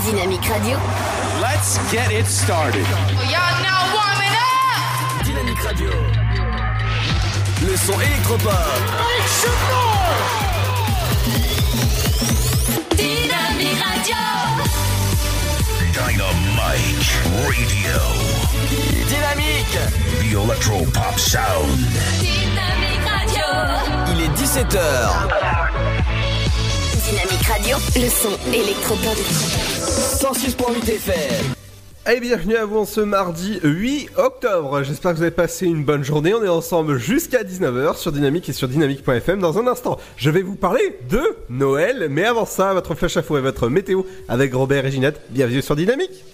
Dynamique Radio. Let's get it started. Y'all now warming up. Dynamique Radio. Le son électropop. Dynamique Radio. Dynamite Radio. Dynamique. The Electro Pop Sound. Dynamique Radio. Il est 17h. Dynamique Radio. Le son électropop. 106.8 FM. Et bienvenue à vous en ce mardi 8 octobre. J'espère que vous avez passé une bonne journée. On est ensemble jusqu'à 19h sur Dynamique et sur dynamique.fm. Dans un instant, je vais vous parler de Noël. Mais avant ça, votre flash info et votre météo avec Robert et Ginette. Bienvenue sur Dynamique.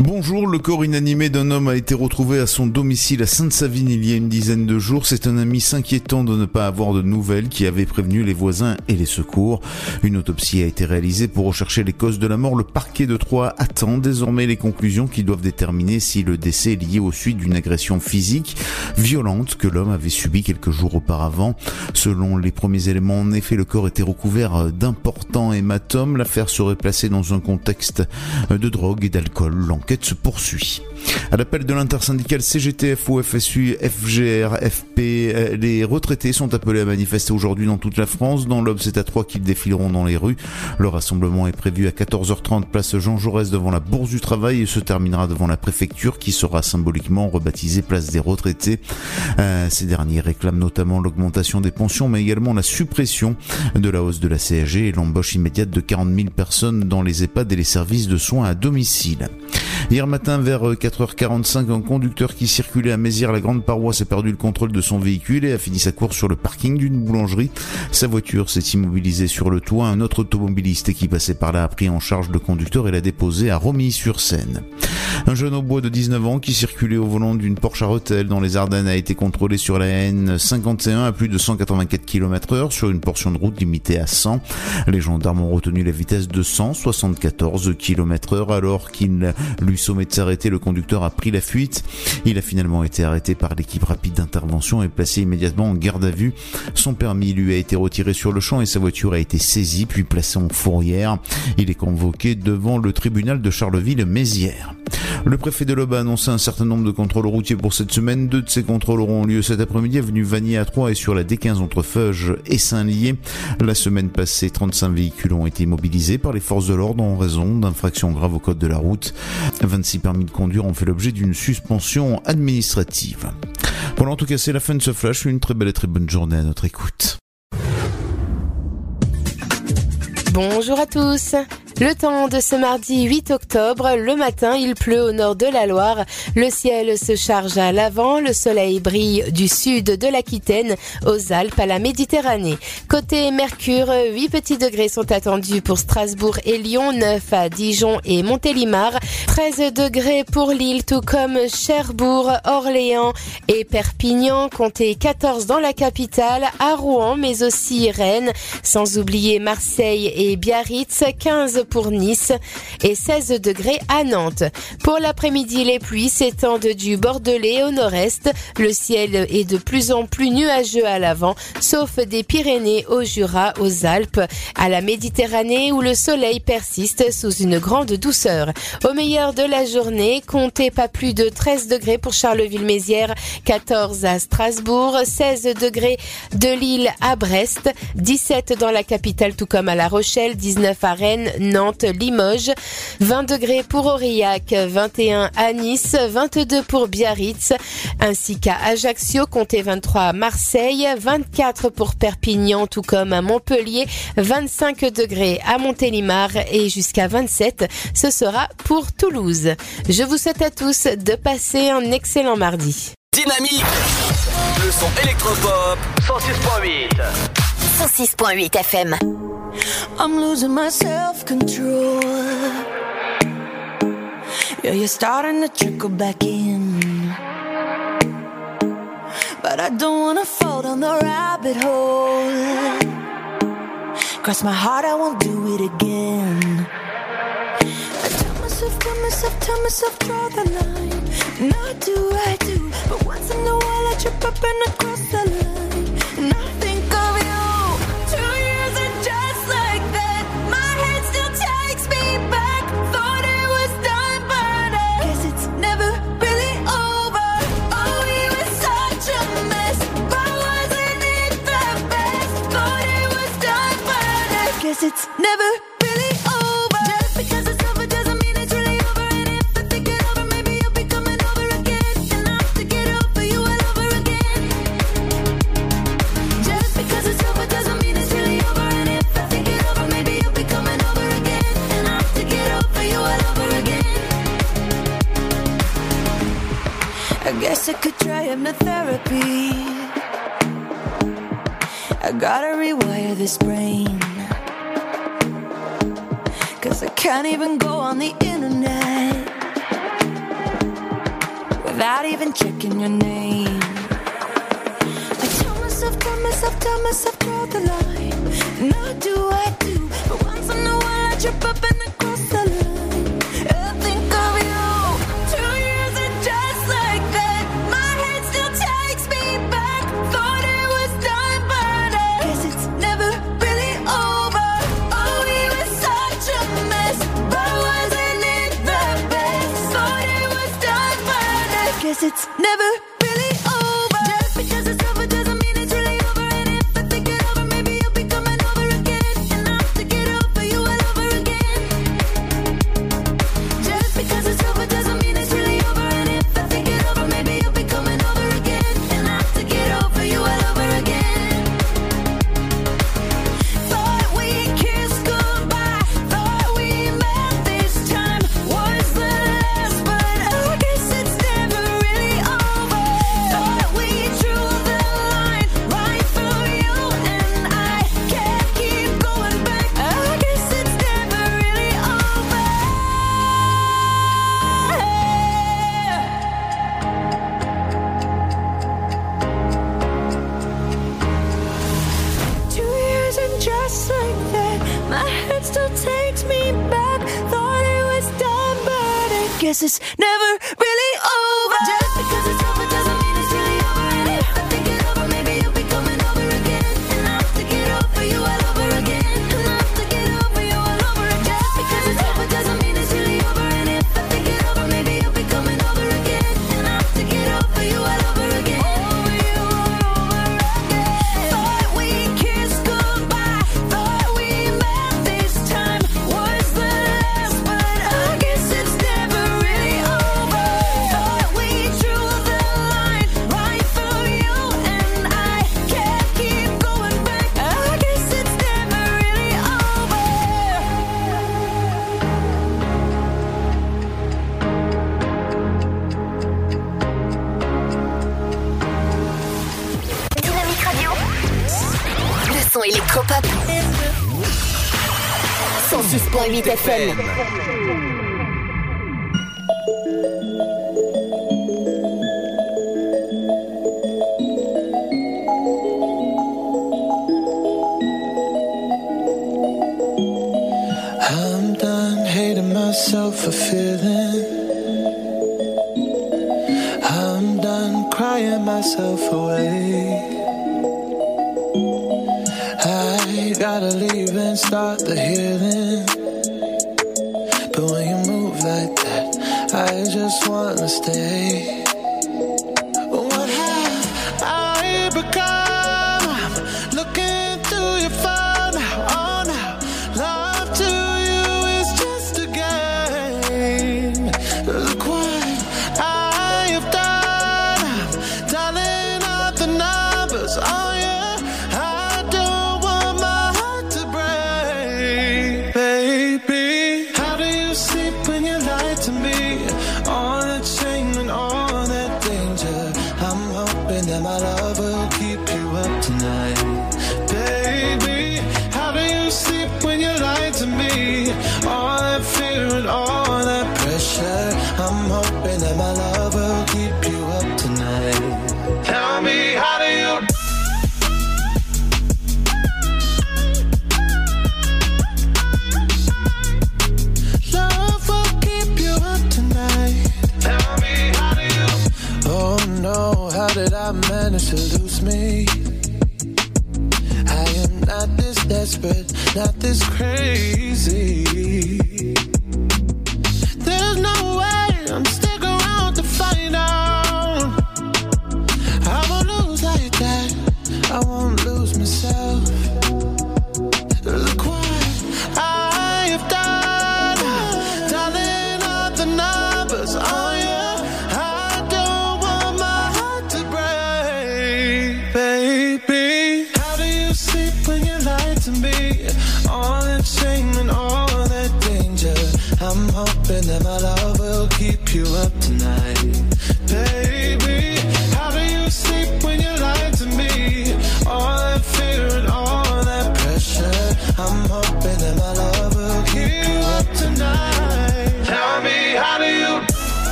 Bonjour, le corps inanimé d'un homme a été retrouvé à son domicile à Sainte-Savine il y a une dizaine de jours. C'est un ami s'inquiétant de ne pas avoir de nouvelles qui avait prévenu les voisins et les secours. Une autopsie a été réalisée pour rechercher les causes de la mort. Le parquet de Troyes attend désormais les conclusions qui doivent déterminer si le décès est lié aux suites d'une agression physique violente que l'homme avait subie quelques jours auparavant. Selon les premiers éléments, en effet, le corps était recouvert d'importants hématomes. L'affaire serait placée dans un contexte de drogue et d'alcool. L'enquête se poursuit. À l'appel de l'intersyndicale CGT, FO, FSU, FGR, FP, les retraités sont appelés à manifester aujourd'hui dans toute la France. Dans l'Aube, c'est à défileront dans les rues. Le rassemblement est prévu à 14h30 place Jean Jaurès devant la Bourse du Travail et se terminera devant la préfecture qui sera symboliquement rebaptisée place des retraités. Euh, ces derniers réclament notamment l'augmentation des pensions mais également la suppression de la hausse de la CSG et l'embauche immédiate de 40 000 personnes dans les EHPAD et les services de soins à domicile. Hier matin, vers 4h45, un conducteur qui circulait à Mézières, la grande paroisse, a perdu le contrôle de son véhicule et a fini sa course sur le parking d'une boulangerie. Sa voiture s'est immobilisée sur le toit. Un autre automobiliste qui passait par là a pris en charge le conducteur et l'a déposé à Romilly-sur-Seine. Un jeune au bois de 19 ans qui circulait au volant d'une Porsche à Rethel dans les Ardennes a été contrôlé sur la N51 à plus de 184 km heure sur une portion de route limitée à 100. Les gendarmes ont retenu la vitesse de 174 km heure alors qu'il lui sommet de s'arrêter. Le conducteur a pris la fuite. Il a finalement été arrêté par l'équipe rapide d'intervention et placé immédiatement en garde à vue. Son permis lui a été retiré sur le champ et sa voiture a été saisie puis placée en fourrière. Il est convoqué devant le tribunal de Charleville-Mézières. Le préfet de l'Aube a annoncé un certain nombre de contrôles routiers pour cette semaine. Deux de ces contrôles auront lieu cet après-midi avenue Vanier à 3 et sur la D15 entre Feuge et Saint-Lié. La semaine passée, 35 véhicules ont été mobilisés par les forces de l'ordre en raison d'infractions graves au code de la route. 26 permis de conduire ont fait l'objet d'une suspension administrative. Voilà, en tout cas, c'est la fin de ce flash. Une très belle et très bonne journée à notre écoute. Bonjour à tous. Le temps de ce mardi 8 octobre, le matin, il pleut au nord de la Loire. Le ciel se charge à l'avant, le soleil brille du sud de l'Aquitaine aux Alpes à la Méditerranée. Côté Mercure, 8 petits degrés sont attendus pour Strasbourg et Lyon, 9 à Dijon et Montélimar, 13 degrés pour Lille, tout comme Cherbourg, Orléans et Perpignan, comptez 14 dans la capitale, à Rouen, mais aussi Rennes, sans oublier Marseille et Biarritz, 15 pour Nice et 16 degrés à Nantes. Pour l'après-midi, les pluies s'étendent du Bordelais au nord-est. Le ciel est de plus en plus nuageux à l'avant, sauf des Pyrénées au Jura, aux Alpes, à la Méditerranée où le soleil persiste sous une grande douceur. Au meilleur de la journée, comptez pas plus de 13 degrés pour Charleville-Mézières, 14 à Strasbourg, 16 degrés de Lille à Brest, 17 dans la capitale tout comme à La Rochelle, 19 à Rennes, Nantes, Limoges, 20 degrés pour Aurillac, 21 à Nice, 22 pour Biarritz, ainsi qu'à Ajaccio, comptez 23 à Marseille, 24 pour Perpignan, tout comme à Montpellier, 25 degrés à Montélimar et jusqu'à 27, ce sera pour Toulouse. Je vous souhaite à tous de passer un excellent mardi. Dynamique. Le son électropop. 106.8. 106.8 FM. I'm losing my self control. Yeah, you're starting to trickle back in. But I don't wanna fall down the rabbit hole. Cross my heart, I won't do it again. I tell myself, tell myself, tell myself, draw the line. Not do I do, but once in a while I trip up and I cross the line. Cause it's never really over. Just because it's over doesn't mean it's really over. And if I think it over, maybe you'll be coming over again. And I have to get over you all over again. Just because it's over doesn't mean it's really over. And if I think it over, maybe you'll be coming over again. And I have to get over you all over again. I guess I could try hypnotherapy. I gotta rewire this brain. Cause I can't even go on the internet without even checking your name. I tell myself, tell myself, tell myself, draw the line. And I do, I do. But once in a while I trip up and I guess it's never Dynamique FM.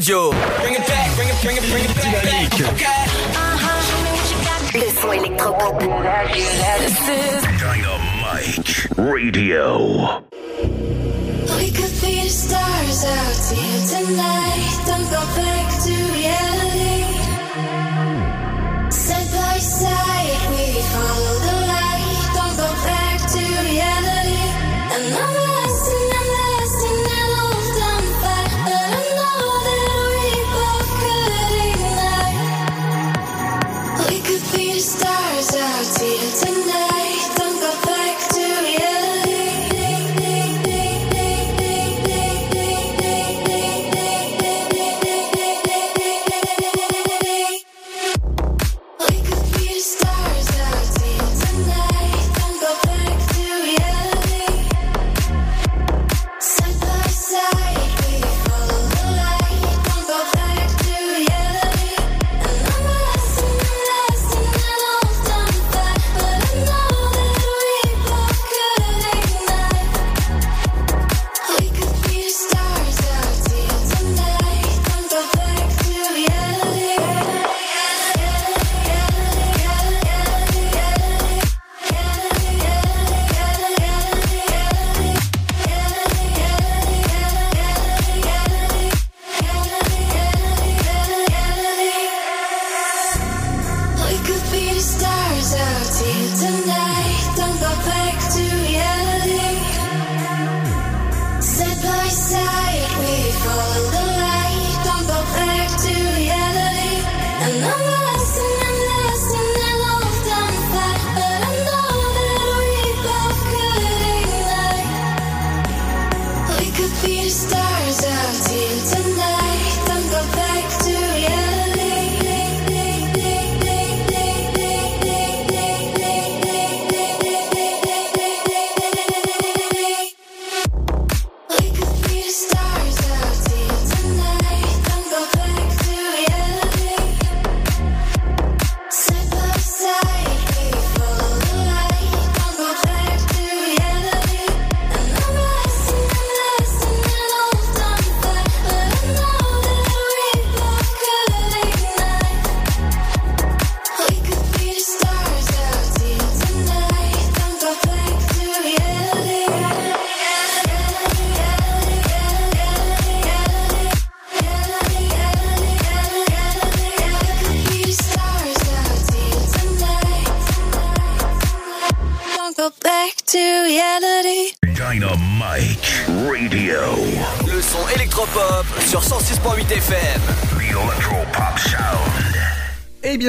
radio. Bring it back, bring it, bring it, bring it back. Uh-huh. Le son électropop. Dynamite Radio. We could be stars out here tonight. Don't go back to reality. Side by side, we follow.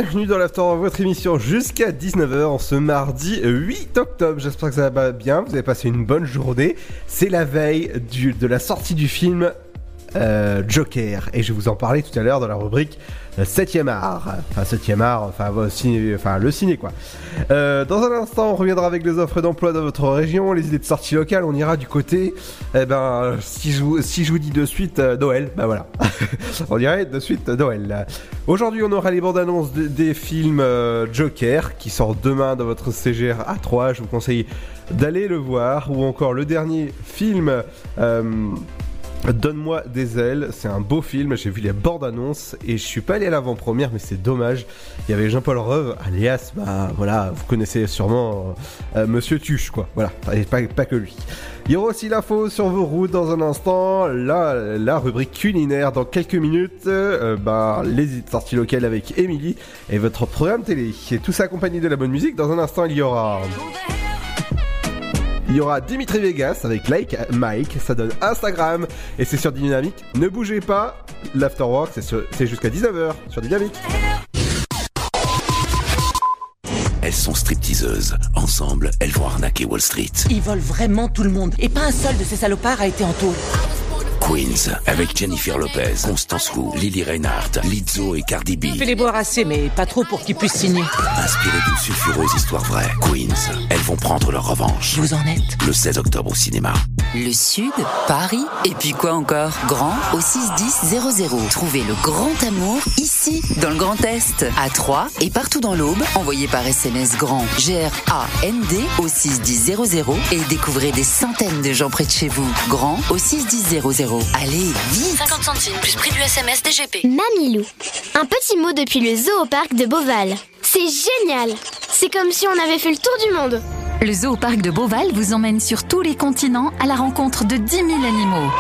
bienvenue dans l'After, votre émission jusqu'à 19h ce mardi 8 octobre. J'espère que ça va bien, vous avez passé une bonne journée. C'est la veille de la sortie du film euh, Joker. Et je vous en parlais tout à l'heure dans la rubrique 7ème art. Enfin, 7ème art, enfin, le ciné quoi. Euh, dans un instant, on reviendra avec les offres d'emploi dans votre région, les idées de sortie locale. On ira du côté, eh ben, si je, vous, si je vous dis de suite euh, Noël, ben voilà. on dirait de suite euh, Noël. Aujourd'hui, on aura les bandes annonces des films Joker qui sort demain dans votre CGR A3. Je vous conseille d'aller le voir ou encore le dernier film. Donne-moi des ailes, c'est un beau film, j'ai vu les bandes annonces et je suis pas allé à l'avant-première mais c'est dommage. Il y avait Jean-Paul Reuve, alias, bah voilà, vous connaissez sûrement euh, Monsieur Tuche quoi, voilà, et pas, pas que lui. Il y aura aussi l'info sur vos routes dans un instant, la, la rubrique culinaire dans quelques minutes, euh, bah, les sorties locales avec Émilie et votre programme télé. Et tout ça accompagné de la bonne musique, dans un instant il y aura... Il y aura Dimitri Vegas avec Like Mike, ça donne Instagram et c'est sur Dynamique. Ne bougez pas, l'afterwork c'est jusqu'à 19h sur Dynamique. Elles sont stripteaseuses. Ensemble, elles vont arnaquer Wall Street. Ils volent vraiment tout le monde. Et pas un seul de ces salopards a été en taule. Queens, avec Jennifer Lopez, Constance Wu, Lily Reinhardt, Lizzo et Cardi B. Fais les boire assez, mais pas trop pour qu'ils puissent signer. Inspirées d'une sulfureuse histoire vraie, Queens, elles vont prendre leur revanche. Vous en êtes Le 16 octobre au cinéma. Le Sud, Paris, et puis quoi encore? Grand au 61000. Trouvez le grand amour ici, dans le Grand Est, à Troyes et partout dans l'Aube. Envoyez par SMS grand G-R-A-N-D au 61000 et découvrez des centaines de gens près de chez vous. Grand au 61000. Allez, vite 50 centimes plus prix du SMS DGP. Mamilou. Un petit mot depuis le zoo au parc de Beauval. C'est génial C'est comme si on avait fait le tour du monde. Le zoo parc de Beauval vous emmène sur tous les continents à la rencontre de 10 000 animaux.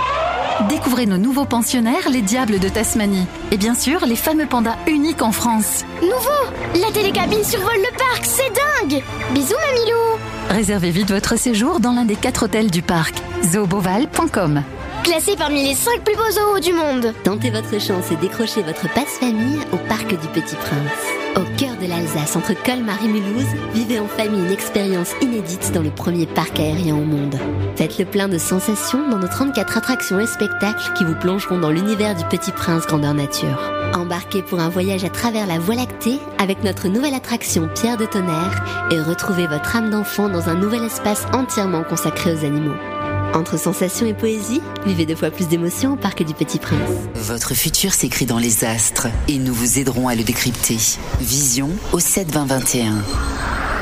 Découvrez nos nouveaux pensionnaires, les diables de Tasmanie. Et bien sûr, les fameux pandas uniques en France. Nouveau La télécabine survole le parc, c'est dingue Bisous Mamilou Réservez vite votre séjour dans l'un des quatre hôtels du parc. zooboval.com Classé parmi les 5 plus beaux zoos du monde. Tentez votre chance et décrochez votre passe-famille au Parc du Petit Prince. Au cœur de l'Alsace, entre Colmar et Mulhouse, vivez en famille une expérience inédite dans le premier parc aérien au monde. Faites le plein de sensations dans nos 34 attractions et spectacles qui vous plongeront dans l'univers du Petit Prince grandeur nature. Embarquez pour un voyage à travers la Voie lactée avec notre nouvelle attraction Pierre de Tonnerre et retrouvez votre âme d'enfant dans un nouvel espace entièrement consacré aux animaux. Entre sensations et poésie, vivez deux fois plus d'émotions au Parc du Petit Prince. Votre futur s'écrit dans les astres et nous vous aiderons à le décrypter. Vision au 7 20 21.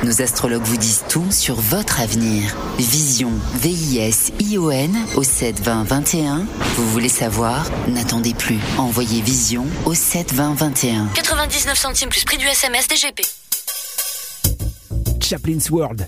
Nos astrologues vous disent tout sur votre avenir. Vision, V-I-S-I-O-N au 7 20 21. Vous voulez savoir? N'attendez plus. Envoyez Vision au 7 20 21. 99 centimes plus prix du SMS DGP. Chaplin's World.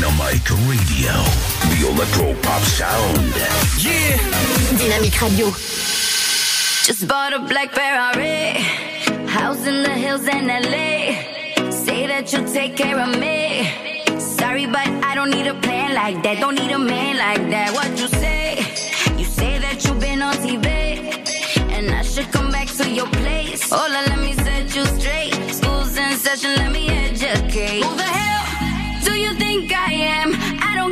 Dynamite Radio. The Electro Pop Sound. Yeah! Dynamic Radio. Just bought a black Ferrari, house in the hills in LA. Say that you'll take care of me. Sorry, but I don't need a plan like that. Don't need a man like that. What you say? You say that you've been on TV, and I should come back to your place. Hola, let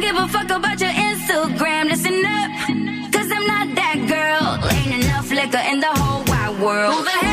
don't give a fuck about your Instagram. Listen up, cause I'm not that girl. Ain't enough liquor in the whole wide world.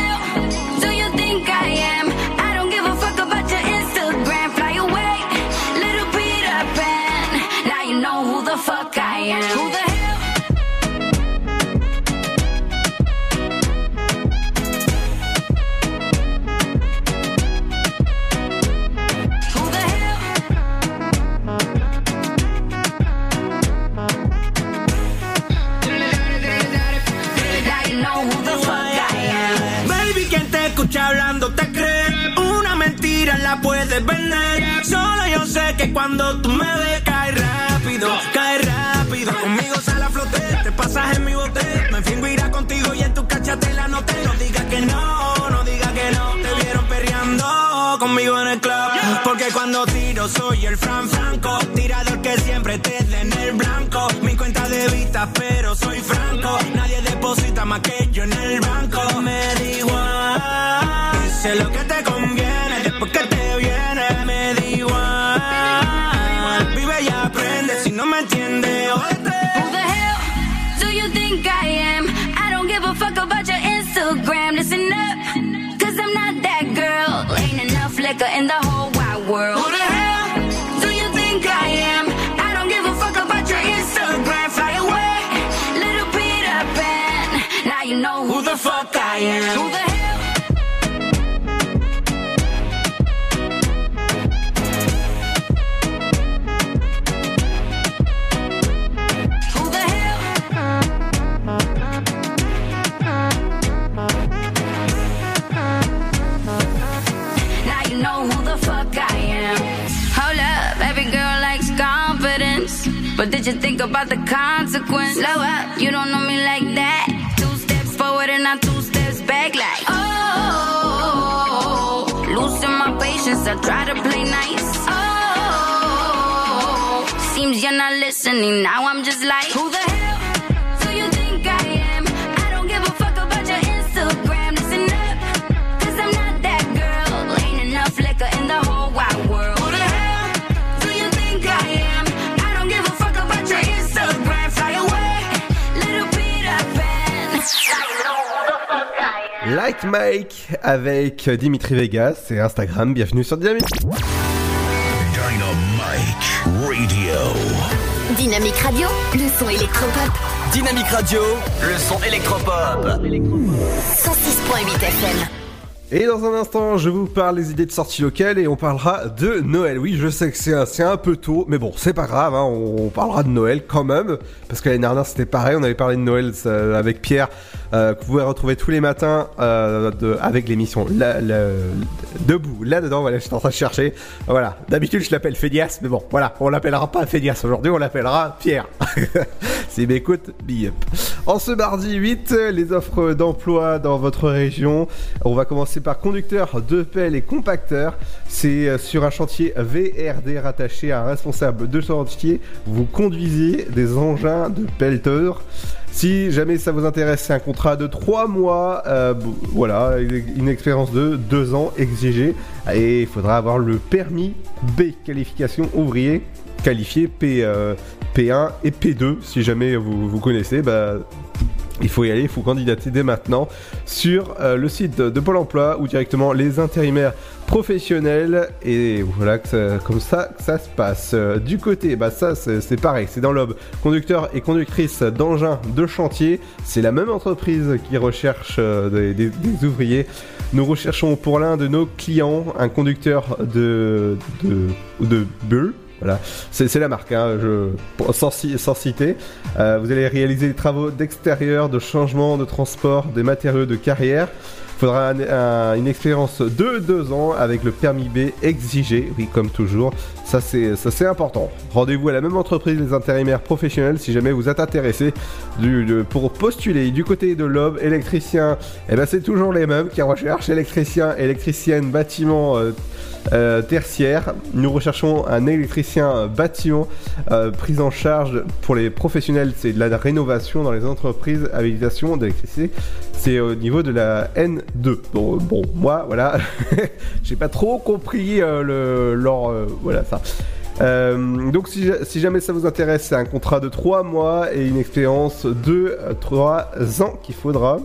Puedes vender. Solo yo sé que cuando tú me ves, cae rápido, cae rápido. Conmigo sale a flote, te pasas en mi bote. Me fingo irá contigo y en tu cachate la noté. No digas que no, no digas que no. Te vieron perreando conmigo en el club. Porque cuando tiro, soy el Fran Franco. Tirador que siempre te dé en el blanco. Mi cuenta de vista, pero soy franco. Nadie deposita más que yo en el banco. Me da igual. Sé lo que te conviene, después que te But did you think about the consequence? Slow up, you don't know me like that. Two steps forward and I'm two steps back, like, oh. Losing my patience, I try to play nice. Oh. Seems you're not listening, now I'm just like, who the hell Like Mike avec Dimitri Vegas et Instagram. Bienvenue sur Dynamique. Dynamite Radio. Dynamique Radio, le son électropop. Dynamique Radio, le son électropop. 106.8 FM. Et dans un instant, je vous parle des idées de sortie locales et on parlera de Noël. Oui, je sais que c'est un, peu tôt, mais bon, c'est pas grave, hein, on, parlera de Noël quand même. Parce que l'année dernière, c'était pareil, on avait parlé de Noël avec Pierre, euh, que vous pouvez retrouver tous les matins euh, avec l'émission Debout. Là-dedans, voilà, j'étais en train de chercher. Voilà, d'habitude, je l'appelle Fédias, mais bon, voilà, on l'appellera pas Fédias aujourd'hui, on l'appellera Pierre. S'il m'écoute, up. En ce mardi 8, les offres d'emploi dans votre région. On va commencer par conducteur de pelle et compacteur. C'est euh, sur un chantier VRD rattaché à un responsable de chantier. Vous conduisez des engins de pelleteur. Si jamais ça vous intéresse, c'est un contrat de 3 mois. euh, voilà, une expérience de 2 ans exigée. Et il faudra avoir le permis B, qualification ouvrier qualifié P, euh, P1 et P2 si jamais vous, vous connaissez bah, il faut y aller, il faut candidater dès maintenant sur euh, le site de, Pôle emploi ou directement les intérimaires professionnels et voilà comme ça que ça se passe. Euh, du côté, bah ça c'est pareil, c'est dans l'Aube. Conducteur et conductrice d'engins de chantier, c'est la même entreprise qui recherche euh, des, ouvriers. Nous recherchons pour l'un de nos clients un conducteur de de, de. Voilà, c'est la marque, hein, sans, ci- sans citer. Euh, vous allez réaliser des travaux d'extérieur, de changement, de transport, des matériaux de carrière. Il faudra un- un- une expérience de deux ans avec le permis B exigé, oui comme toujours. Ça c'est important. Rendez-vous à la même entreprise les intérimaires professionnels si jamais vous êtes intéressé pour postuler. Du côté de l'OB, électricien, eh ben c'est toujours les mêmes qui recherchent électricien, électricienne, bâtiment. euh, euh, tertiaire. Nous recherchons un électricien bâtiment euh, prise en charge pour les professionnels. C'est de la rénovation dans les entreprises, habilitation d'électricité. C'est au niveau de la N2. Bon, moi, voilà, j'ai pas trop compris euh, le, leur, voilà ça. Euh, donc si, jamais ça vous intéresse, c'est un contrat de 3 mois et une expérience de 3 ans qu'il faudra.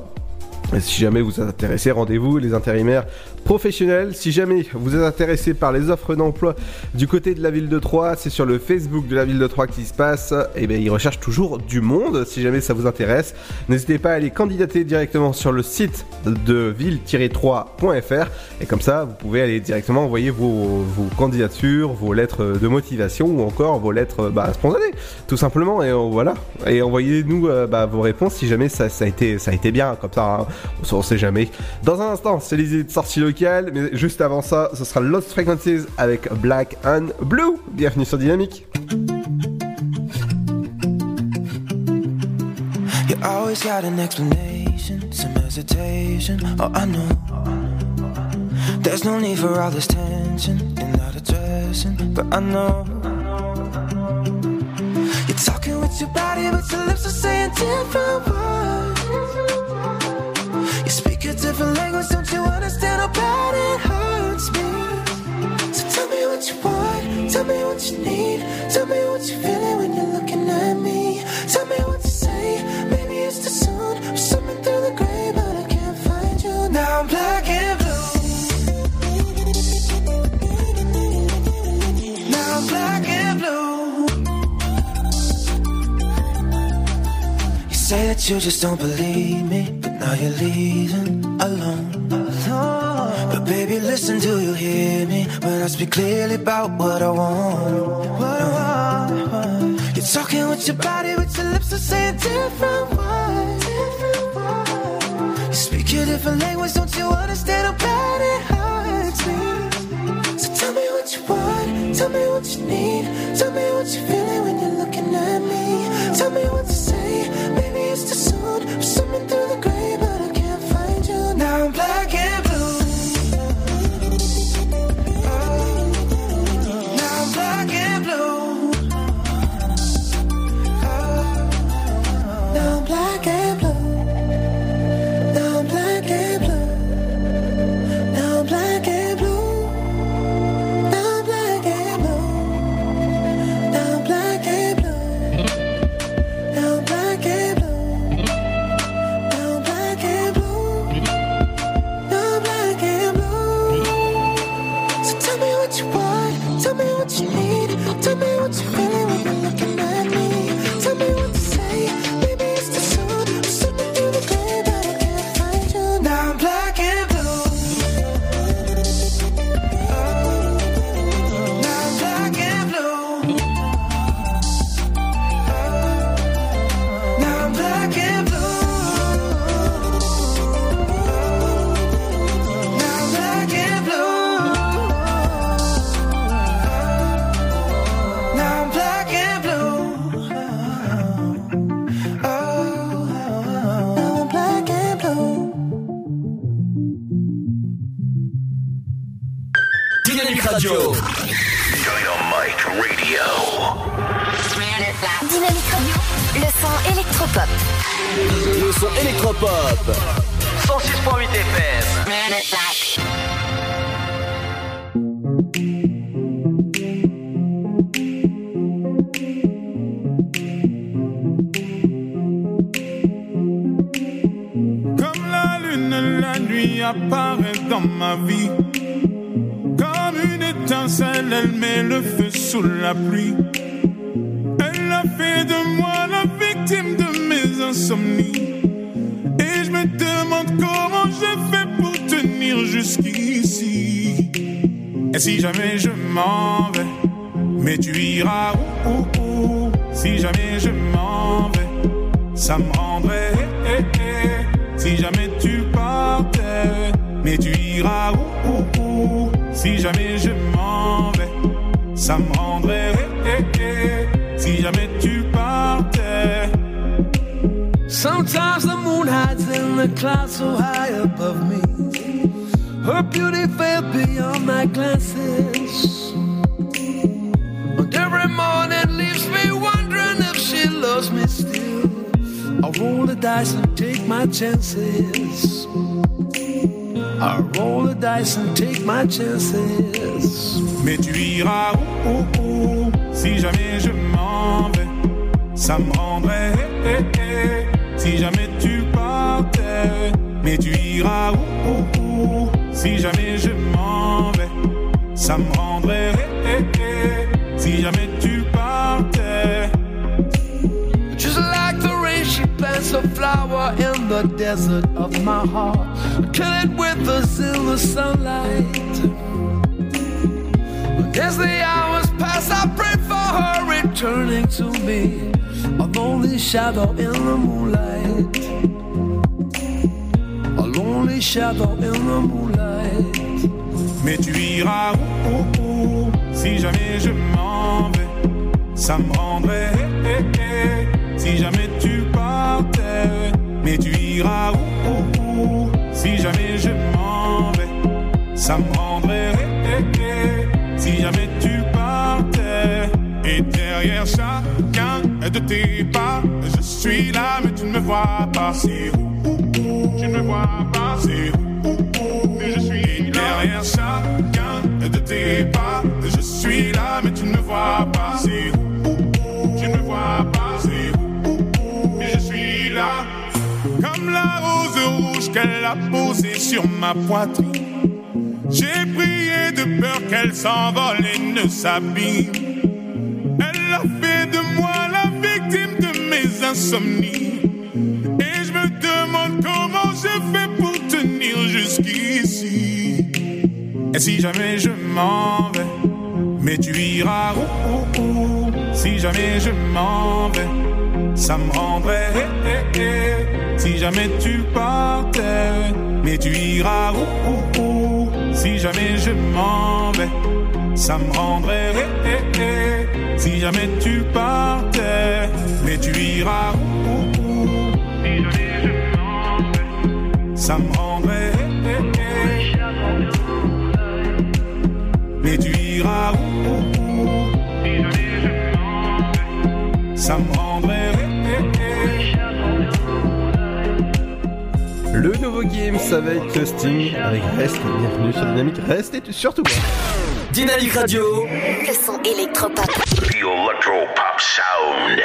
Si jamais vous êtes intéressé, rendez-vous les intérimaires professionnels. Si jamais vous êtes intéressé par les offres d'emploi du côté de la ville de Troyes, c'est sur le Facebook de la ville de Troyes qui se passe. Et bien, ils recherchent toujours du monde. Si jamais ça vous intéresse, n'hésitez pas à aller candidater directement sur le site de ville-3.fr. Et comme ça, vous pouvez aller directement envoyer vos, candidatures, vos lettres de motivation ou encore vos lettres bah, spontanées, tout simplement. Et voilà. Et envoyez-nous euh, bah, vos réponses si jamais ça, a été, bien. Comme ça, on, sait jamais. Dans un instant, c'est les idées locale. Mais juste avant ça, ce sera Lost Frequencies avec Black and Blue. Bienvenue sur Dynamique. You always got an explanation, some hesitation. Oh, I know. There's no need for all this tension in that for dressing, but I know you're talking with your body, but your lips are saying different words. You speak a different language, don't you understand how bad it hurts me? So tell me what you want, tell me what you need, tell me what you're feeling when you're looking at me. Tell me what to say, maybe it's too soon. Swimming through the gray, but I can't find you. Now I'm black and say that you just don't believe me, but now you're leaving alone. But baby, listen, do you hear me when I speak clearly about what I want? You're talking with your body, with your lips are saying different words. You speak a different language, don't you understand how bad it hurts me? So tell me what you want, tell me what you need, tell me what you're feeling when you're looking at me. Tell me what too soon. I'm swimming through the gray, but I can't find you. Now I'm black and blue. And take my chances. My heart. Kill it with us in the sunlight. As the hours pass, I pray for her returning to me. A lonely shadow in the moonlight. A lonely shadow in the moonlight. Mais tu iras où, où, où Si jamais je m'en vais, ça me rendrait. eh, eh, eh. Si jamais tu partais, mais tu iras où, où, Si jamais je m'en vais, ça me rendrait. si jamais tu partais. Et derrière chacun de tes pas, je suis là, mais tu ne me vois pas. C'est où, tu ne me vois pas. C'est où, mais je suis là. Derrière chacun de tes pas, je suis là, mais tu ne me vois pas. C'est où, La rose rouge qu'elle a posée sur ma poitrine. J'ai prié de peur qu'elle s'envole et ne s'abîme. Elle a fait de moi la victime de mes insomnies. Et je me demande comment je fais pour tenir jusqu'ici. Et si jamais je m'en vais, mais tu iras où, où, où? Si jamais je m'en vais, ça me rendrait. eh, eh, eh. Si jamais tu partais, mais tu iras où. Si jamais je m'en vais, ça me rendrait. Si jamais tu partais, mais tu iras où. Si jamais je m'en vais, ça Le nouveau Games avec Sting, avec Rest, bienvenue sur Dynamique, restez surtout Dynamique Radio. Le son électropop. The Electro Pop Sound.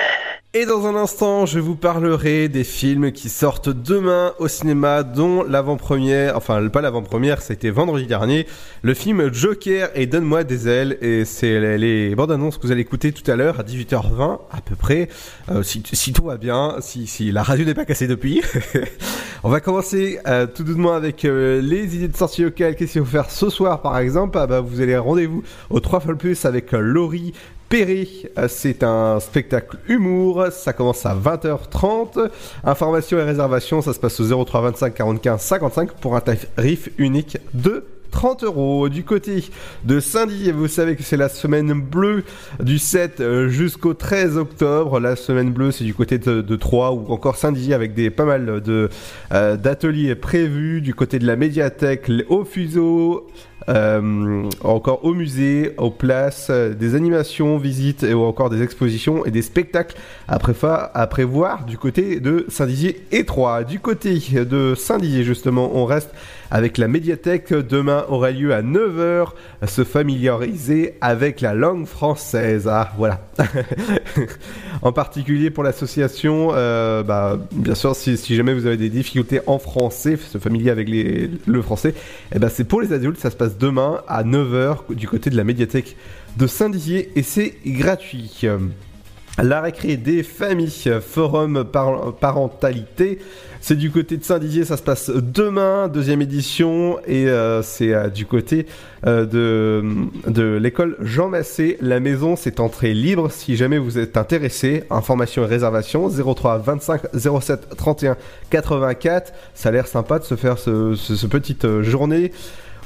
Et dans un instant, je vous parlerai des films qui sortent demain au cinéma, dont l'avant-première, enfin pas l'avant-première, c'était vendredi dernier, le film Joker et Donne-moi des ailes, et c'est les, bandes annonces que vous allez écouter tout à l'heure à 18h20 à peu près, euh, si, tout va bien, si, la radio n'est pas cassée depuis. On va commencer euh, tout doucement avec euh, les idées de sortie locales. Qu'est-ce qu'il faut faire ce soir par exemple? Ah bah, Vous allez rendez-vous au 3 fois plus avec Laurie Euh, C'est un spectacle humour. Ça commence à 20h30. Informations et réservations, ça se passe au 03 25 45 55 pour un tarif unique de 30 euros. Du côté de Saint-Dié, vous savez que c'est la semaine bleue du 7 euh, jusqu'au 13 octobre. La semaine bleue, c'est du côté de, Troyes ou encore Saint-Dié avec des pas mal euh, d'ateliers prévus du côté de la médiathèque, au fuseau. Euh, encore au musée, aux places, euh, des animations, visites et ou encore des expositions et des spectacles à, préfa- prévoir du côté de Saint-Dizier et Troyes. Du côté de Saint-Dizier justement, on reste avec la médiathèque. Demain aura lieu à 9h se familiariser avec la langue française. Ah voilà. en particulier pour l'association, euh, bah, bien sûr, si, jamais vous avez des difficultés en français, se familier avec le français, eh ben, c'est pour les adultes. Ça se passe demain à 9h du côté de la médiathèque de Saint-Dizier et c'est gratuit. La récré des familles, forum par- parentalité, c'est du côté de Saint-Dizier, ça se passe demain, deuxième édition, et euh, c'est euh, du côté euh, de, de l'école Jean Massé. La maison, c'est entrée libre si jamais vous êtes intéressé. Information et réservation 03 25 07 31 84. Ça a l'air sympa de se faire ce, ce- ce petite journée.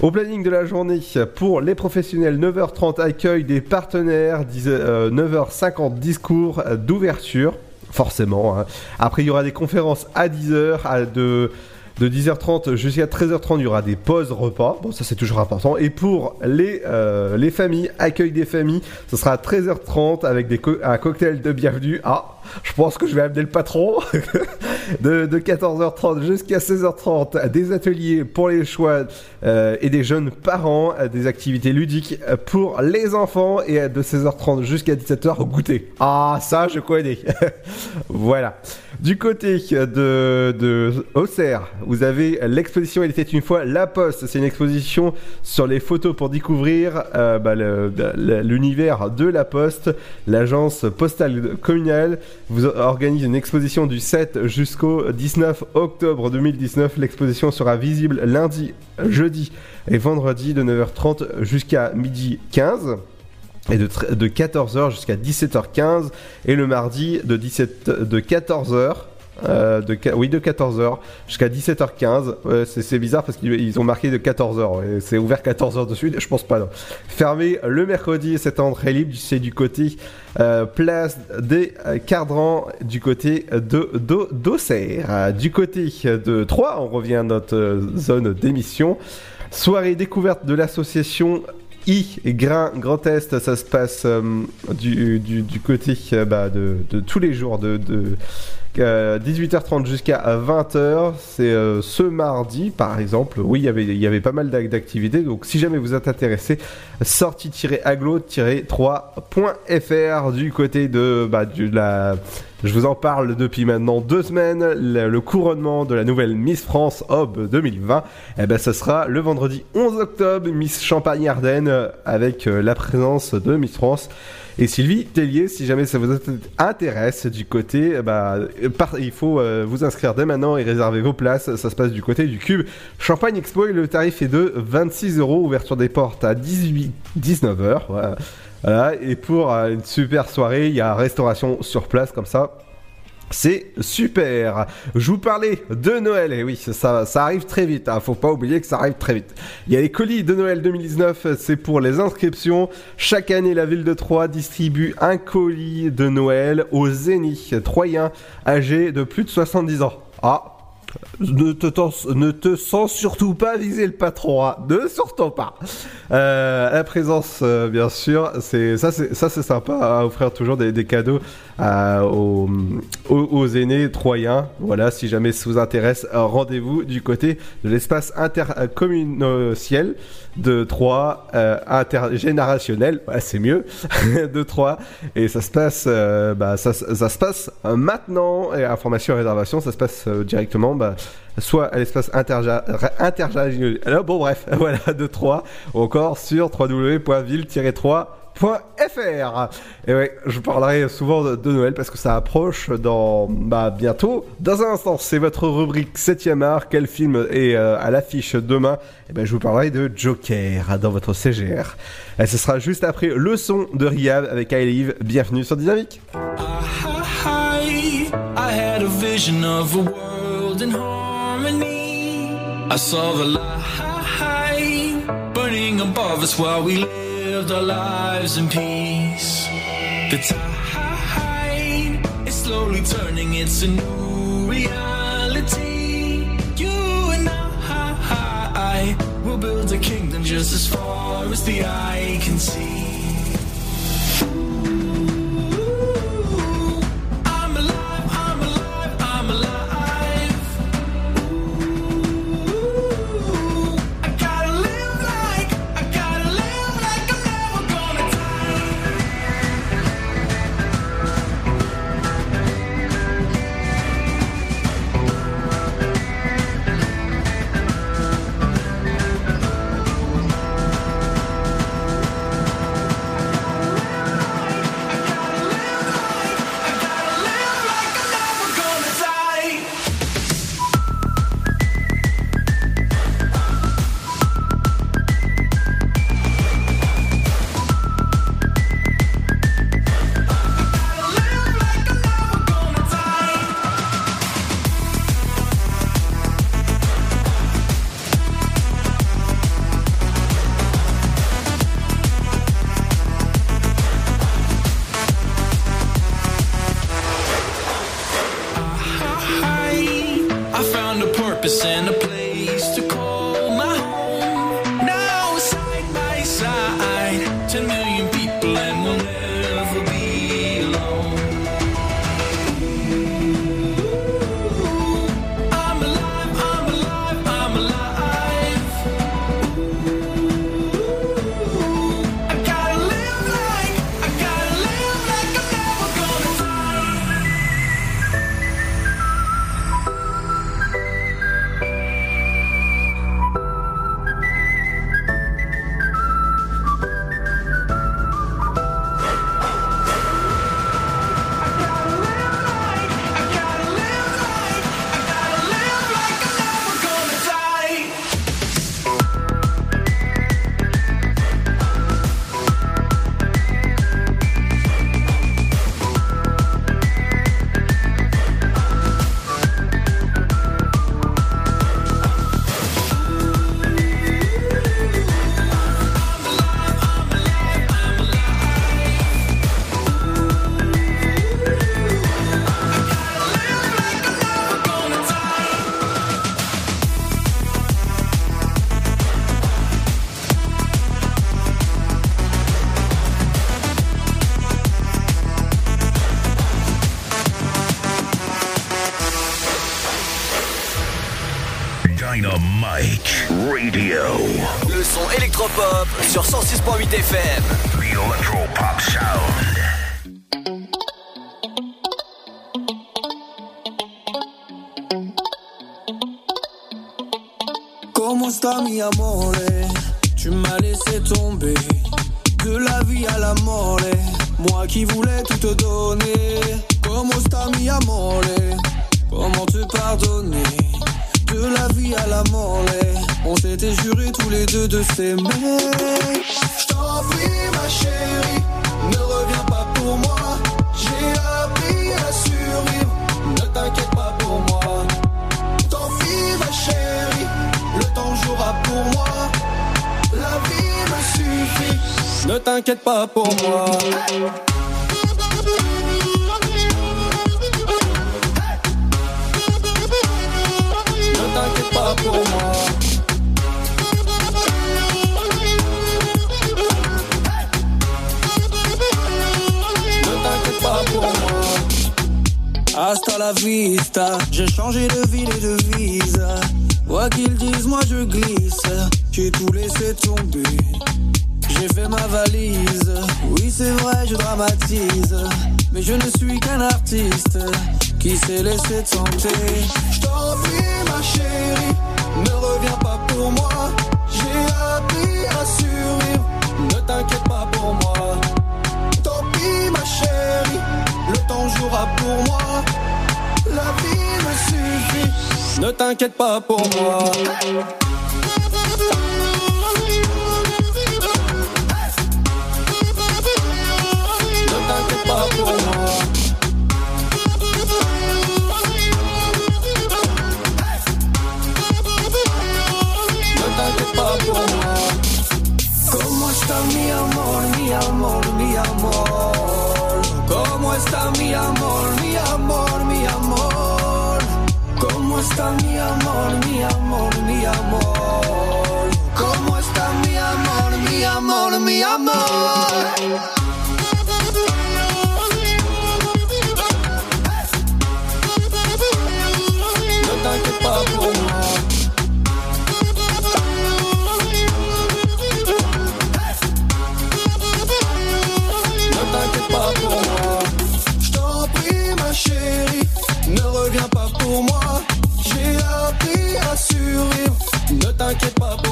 Au planning de la journée, pour les professionnels, 9h30 accueil des partenaires, 10, euh, 9h50 discours d'ouverture, forcément. hein. Après, il y aura des conférences à 10h, à de, de 10h30 jusqu'à 13h30, il y aura des pauses repas. Bon, ça c'est toujours important. Et pour les, euh, les familles, accueil des familles, ce sera à 13h30 avec des un cocktail de bienvenue. Ah, je pense que je vais amener le patron. de, de 14h30 jusqu'à 16h30, des ateliers pour les choix euh, et des jeunes parents, des activités ludiques pour les enfants et de 16h30 jusqu'à 17h goûter. Ah, ça je connais. voilà. Du côté de, Auxerre, vous avez l'exposition Il était une fois La Poste. C'est une exposition sur les photos pour découvrir euh, bah, l'univers de La Poste. L'agence postale communale vous organise une exposition du 7 jusqu'au 19 octobre 2019. L'exposition sera visible lundi, jeudi et vendredi de 9h30 jusqu'à midi 15 et de, tr- de 14h jusqu'à 17h15 et le mardi de 17 de 14h euh, de, oui, de 14h jusqu'à 17h15. Ouais, c'est, bizarre parce qu'ils ils ont marqué de 14h. ouais. C'est ouvert 14h de suite, je pense pas. Non. Fermé le mercredi, cette entrée libre, c'est du côté euh, place des euh, Cardrans, du côté de, d'Au- d'Auxerre. Du côté de Troyes, on revient à notre euh, zone d'émission. Soirée découverte de l'association I, Grain, Grand Est, ça se passe du, du, du côté bah, de, tous les jours de, 18h30 jusqu'à 20h. C'est euh, ce mardi, par exemple. Oui, il y avait- pas mal d'ac- d'activités. Donc, si jamais vous êtes intéressé, sortie-aglo-3.fr du côté de, bah, de la. Je vous en parle depuis maintenant deux semaines. Le, couronnement de la nouvelle Miss France Hob 2020. Eh ben, ce sera le vendredi 11 octobre, Miss Champagne-Ardenne, euh, avec euh, la présence de Miss France. Et Sylvie Tellier, si jamais ça vous intéresse du côté, eh bah, euh, il faut euh, vous inscrire dès maintenant et réserver vos places. Ça se passe du côté du Cube Champagne Expo le tarif est de 26 euros. Ouverture des portes à 18, 19 heures. Voilà. Voilà. Et pour euh, une super soirée, il y a restauration sur place comme ça. C'est super. Je vous parlais de Noël, et oui, ça, arrive très vite. Hein. Faut pas oublier que ça arrive très vite. Il y a les colis de Noël 2019, c'est pour les inscriptions. Chaque année, la ville de Troyes distribue un colis de Noël aux zéniths troyens âgés de plus de 70 ans. Ah, ne te, sens surtout pas viser le patron, hein. ne surtout pas. Euh, la présence, euh, bien sûr, c'est ça, c'est sympa à offrir toujours des, cadeaux euh, aux, aînés troyens. Voilà, si jamais ça vous intéresse, rendez-vous du côté de l'espace intercommunociel de Troyes, intergénérationnel, c'est mieux, de Troyes, et ça se passe, bah, ça, ça se passe maintenant. Et information et réservation, ça se passe directement, bah, soit à l'espace intergénérationnel. Alors, bon, bref, voilà, de Troyes, ou encore sur www.ville-3. .fr Et ouais, je parlerai souvent de, Noël parce que ça approche dans bah, bientôt. Dans un instant, c'est votre rubrique 7ème art. Quel film est euh, à l'affiche demain? Et ben, je vous parlerai de Joker dans votre CGR. Et ce sera juste après le son de Riyad avec I Live. Bienvenue sur Dynamique. high. I had a vision of a world in harmony. I saw the light burning above us while we lived our lives in peace. The tide is slowly turning, it's a new reality. You and I will build a kingdom just as far as the eye can see. 106.8 FM. The Electro Pop Sound. Comment sta mi amore? Tu m'as laissé tomber de la vie à la mort. Moi qui voulais tout te donner. Comment sta mi amore? Comment te pardonner? De la vie à la mort. On s'était juré tous les deux de s'aimer. Prie, ma chérie, ne reviens pas pour moi. J'ai appris à survivre. Ne t'inquiète pas pour moi. Tant pis, ma chérie, le temps jouera pour moi. La vie me suffit, ne t'inquiète pas pour moi. Hasta la vista, j'ai changé de ville et de visa. Quoi qu'ils disent, moi je glisse. J'ai tout laissé tomber. J'ai fait ma valise. Oui, c'est vrai, je dramatise. Mais je ne suis qu'un artiste qui s'est laissé tenter. Je t'en prie, ma chérie, ne reviens pas pour moi. J'ai appris à survivre. Ne t'inquiète pour moi. La vie me suffit, ne t'inquiète pas pour moi. Ne t'inquiète pas pour moi. Ne t'inquiète pas pour moi. ¿Cómo está mi amor, mi amor, mi amor? ¿Cómo está mi amor, ¿Cómo está mi amor, mi amor, mi amor? ¿Cómo está mi amor, mi amor, mi amor?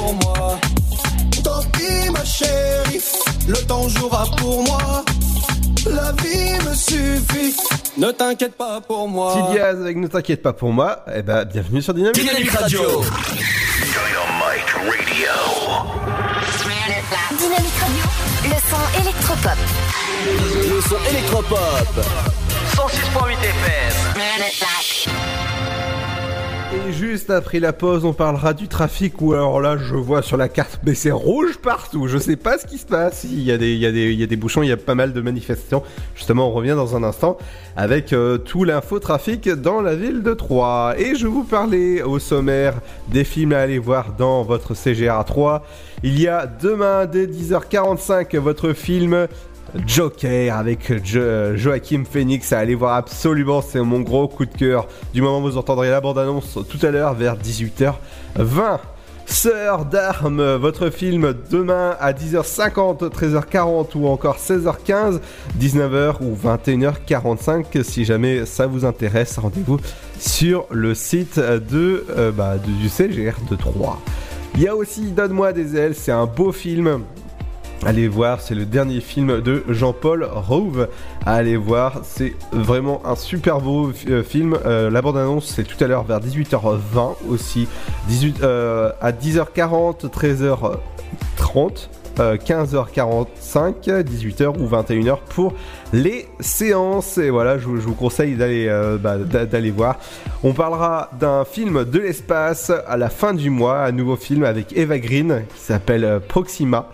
Pour moi. Tant pis, ma chérie, le temps jouera pour moi. La vie me suffit. Ne t'inquiète pas pour moi. Tidiaz avec Ne t'inquiète pas pour moi. Eh ben, bienvenue sur Dynamique. Dynamique Radio. Dynamite Radio. Dynamique Radio, le son électropop. Le son électropop. 106.8 FM. Et juste après la pause, on parlera du trafic où alors là, je vois sur la carte, mais c'est rouge partout. Je sais pas ce qui se passe. Il y a des, bouchons, il y a pas mal de manifestations. Justement, on revient dans un instant avec euh, tout l'infotrafic dans la ville de Troyes. Et je vous parlais au sommaire des films à aller voir dans votre CGR 3. Il y a demain dès 10h45 votre film Joker avec Jo- Joachim Phoenix à aller voir absolument, c'est mon gros coup de cœur. Du moment où vous entendrez la bande-annonce tout à l'heure vers 18h20. Sœur d'armes, votre film demain à 10h50, 13h40 ou encore 16h15, 19h ou 21h45 si jamais ça vous intéresse, rendez-vous sur le site de, euh, bah, du CGR de 3. Il y a aussi Donne-moi des ailes, c'est un beau film Allez voir, c'est le dernier film de Jean-Paul Rouve. Allez voir, c'est vraiment un super beau euh, film. Euh, la bande-annonce, c'est tout à l'heure vers 18h20 aussi. 18, euh, à 10h40, 13h30. euh, 15h45, 18h ou 21h pour les séances. Et voilà, je, vous- conseille d'aller bah, d'a- d'aller voir. On parlera d'un film de l'espace à la fin du mois, un nouveau film avec Eva Green qui s'appelle Proxima.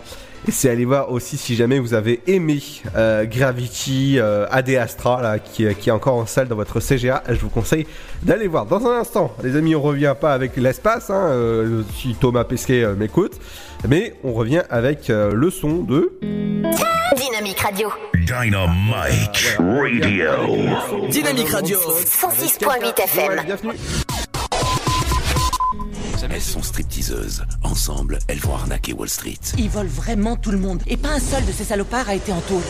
Et c'est aller voir aussi si jamais vous avez aimé euh, Gravity, euh, AD Astra, là, qui, qui est encore en salle dans votre CGA. Je vous conseille d'aller voir. Dans un instant, les amis, on revient pas avec l'espace, hein, euh, si Thomas Pesquet euh, m'écoute, mais on revient avec euh, le son de... Dynamique Radio. Dynamite Radio. Dynamique Radio. 106.8 FM. bienvenue. Elles sont stripteaseuses. Ensemble, elles vont arnaquer Wall Street. Ils volent vraiment tout le monde. Et pas un seul de ces salopards a été en tôle.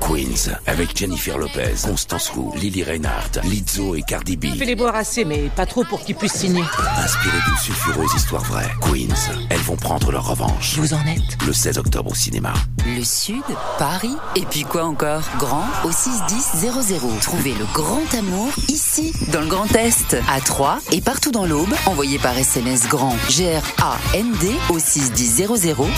Queens, avec Jennifer Lopez, Constance Wu, Lily Reinhardt, Lizzo et Cardi B. Fais les boire assez, mais pas trop pour qu'ils puissent signer. Inspirées d'une sulfureuse histoire vraie, Queens, elles vont prendre leur revanche. Vous en êtes Le 16 octobre au cinéma. Le Sud, Paris, et puis quoi encore? Grand au 61000. Trouvez le grand amour ici, dans le Grand Est, à Troyes et partout dans l'Aube. Envoyez par SMS grand G-R-A-N-D au 61000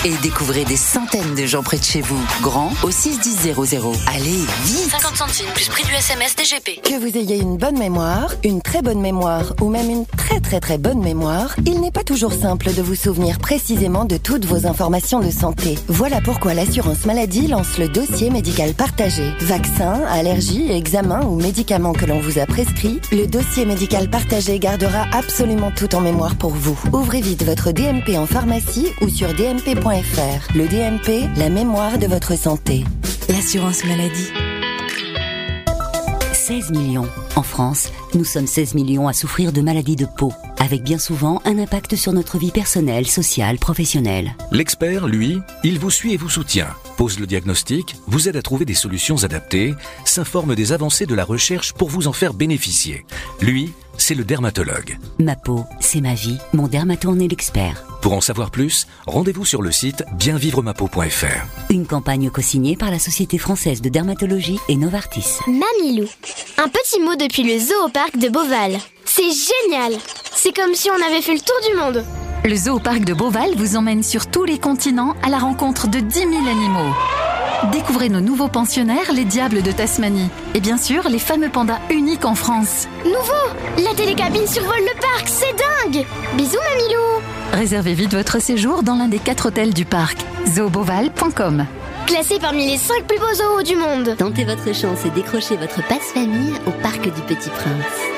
et découvrez des centaines de gens près de chez vous. Grand au 61000. Allez, vite 50 centimes plus prix du SMS DGP. Que vous ayez une bonne mémoire, une très bonne mémoire ou même une très très très bonne mémoire, il n'est pas toujours simple de vous souvenir précisément de toutes vos informations de santé. Voilà pourquoi l'assurance maladie lance le dossier médical partagé. Vaccins, allergies, examens ou médicaments que l'on vous a prescrits, le dossier médical partagé gardera absolument tout en mémoire pour vous. Ouvrez vite votre DMP en pharmacie ou sur dmp.fr. Le DMP, la mémoire de votre santé. L'assurance maladie. 16 millions. En France, nous sommes 16 millions à souffrir de maladies de peau, avec bien souvent un impact sur notre vie personnelle, sociale, professionnelle. L'expert, lui, il vous suit et vous soutient, pose le diagnostic, vous aide à trouver des solutions adaptées, s'informe des avancées de la recherche pour vous en faire bénéficier. Lui, c'est le dermatologue. Ma peau, c'est ma vie. Mon dermato en est l'expert. Pour en savoir plus, rendez-vous sur le site bienvivremapeau.fr. Une campagne co-signée par la Société française de dermatologie et Novartis. Mamilou. Un petit mot depuis le zoo au parc de Beauval. C'est génial C'est comme si on avait fait le tour du monde. Le zoo au parc de Beauval vous emmène sur tous les continents à la rencontre de 10 000 animaux. Découvrez nos nouveaux pensionnaires, les diables de Tasmanie. Et bien sûr, les fameux pandas uniques en France. Nouveau La télécabine survole le parc, c'est dingue Bisous Mamilou Réservez vite votre séjour dans l'un des quatre hôtels du parc. zooboval.com Classé parmi les 5 plus beaux zoos du monde. Tentez votre chance et décrochez votre passe-famille au Parc du Petit Prince.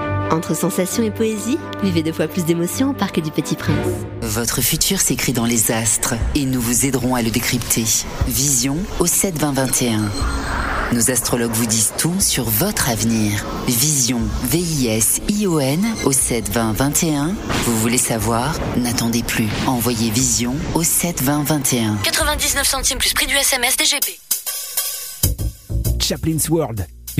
Entre sensations et poésie, vivez deux fois plus d'émotions au Parc du Petit Prince. Votre futur s'écrit dans les astres et nous vous aiderons à le décrypter. Vision au 7 20 21. Nos astrologues vous disent tout sur votre avenir. Vision, V-I-S-I-O-N au 7 20 21. Vous voulez savoir? N'attendez plus. Envoyez Vision au 7 20 21. 99 centimes plus prix du SMS DGP. Chaplin's World.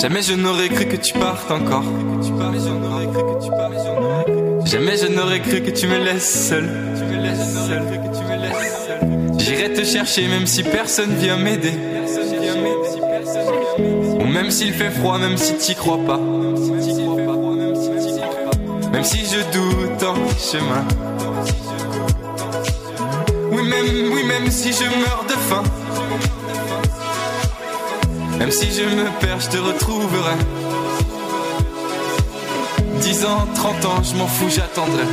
Jamais je n'aurais cru que tu partes encore. Jamais je n'aurais cru que tu me laisses seul. J'irai te chercher même si personne vient m'aider. Ou même s'il fait froid, même si t'y crois pas. Même si je doute en chemin. Oui, même, oui, même si je meurs de faim. Même si je me perds, je te retrouverai. 10 ans, 30 ans, je m'en fous, j'attendrai.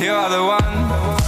You are the one.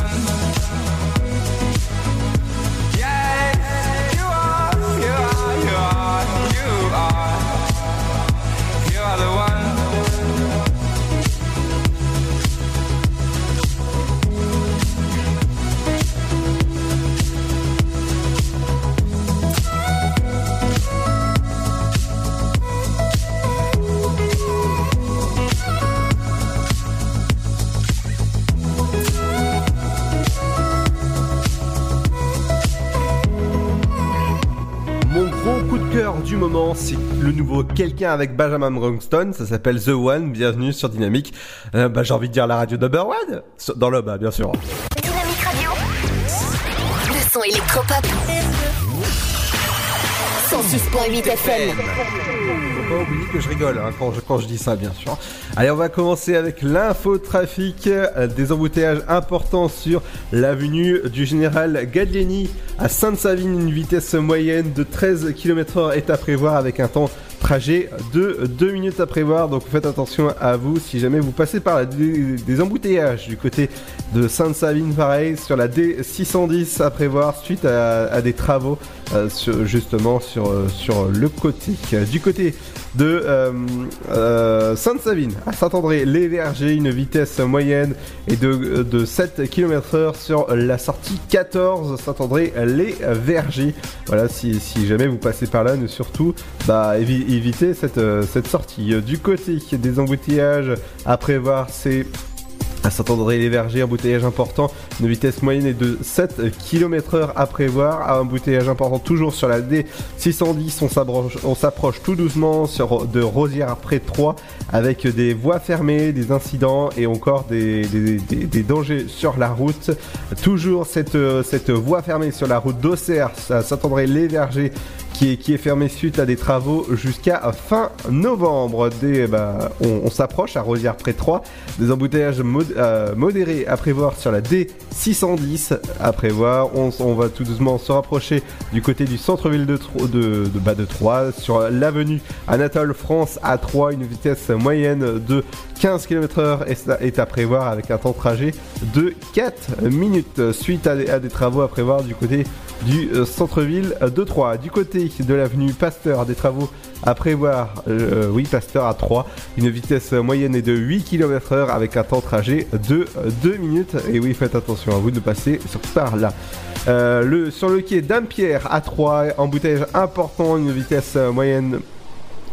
C'est le nouveau Quelqu'un avec Benjamin Bronston. Ça s'appelle The One. Bienvenue sur Dynamique. Euh, bah, j'ai envie de dire la radio number Dans le bas, bien sûr. Dynamique Radio. Le son. 106.8 FM. Faut pas oublier que je rigole hein, quand, je, quand je dis ça, bien sûr. Allez, on va commencer avec l'infotrafic. Euh, Des embouteillages importants sur l'avenue du général Gallieni à Sainte-Savine. Une vitesse moyenne de 13 km/h est à prévoir avec un temps trajet de 2 minutes à prévoir. Donc faites attention à vous si jamais vous passez par des, embouteillages du côté de Sainte-Savine. Pareil, sur la D610 à prévoir suite à, des travaux euh, justement sur, euh, sur le côté. Du côté de euh, euh, Sainte-Savine à Saint-André-les-Vergers, une vitesse moyenne est de, de 7 km/h sur la sortie 14 Saint-André-les-Vergers. Voilà, si, si jamais vous passez par là, ne surtout bah, évi- évitez cette, euh, cette sortie. Du côté des embouteillages à prévoir, c'est à Saint-André-les-Vergers, embouteillage important, une vitesse moyenne est de 7 km/h à prévoir. Un embouteillage important toujours sur la D610, on s'approche- tout doucement sur, de Rosière près 3 avec des voies fermées, des incidents et encore des dangers sur la route. Toujours cette, euh, cette voie fermée sur la route d'Auxerre à Saint-André-les-Vergers qui est, fermé suite à des travaux jusqu'à fin novembre. Des, bah, on, s'approche à Rosière près 3, des embouteillages euh, modérés à prévoir sur la D610 à prévoir. On, va tout doucement se rapprocher du côté du centre-ville de, de, de, bah, de Troyes sur l'avenue Anatole France à 3, une vitesse moyenne de 15 km/h est, à- est à prévoir avec un temps de trajet de 4 minutes suite à des, à des travaux à prévoir du côté du euh, centre-ville de Troyes. Du côté de l'avenue Pasteur, des travaux à prévoir, euh, oui, Pasteur à 3, une vitesse moyenne est de 8 km/h avec un temps de trajet de 2 minutes. Et oui, faites attention à vous de passer sur par là. Euh, le, sur le quai d'Ampierre à 3, embouteillage important, une vitesse euh, moyenne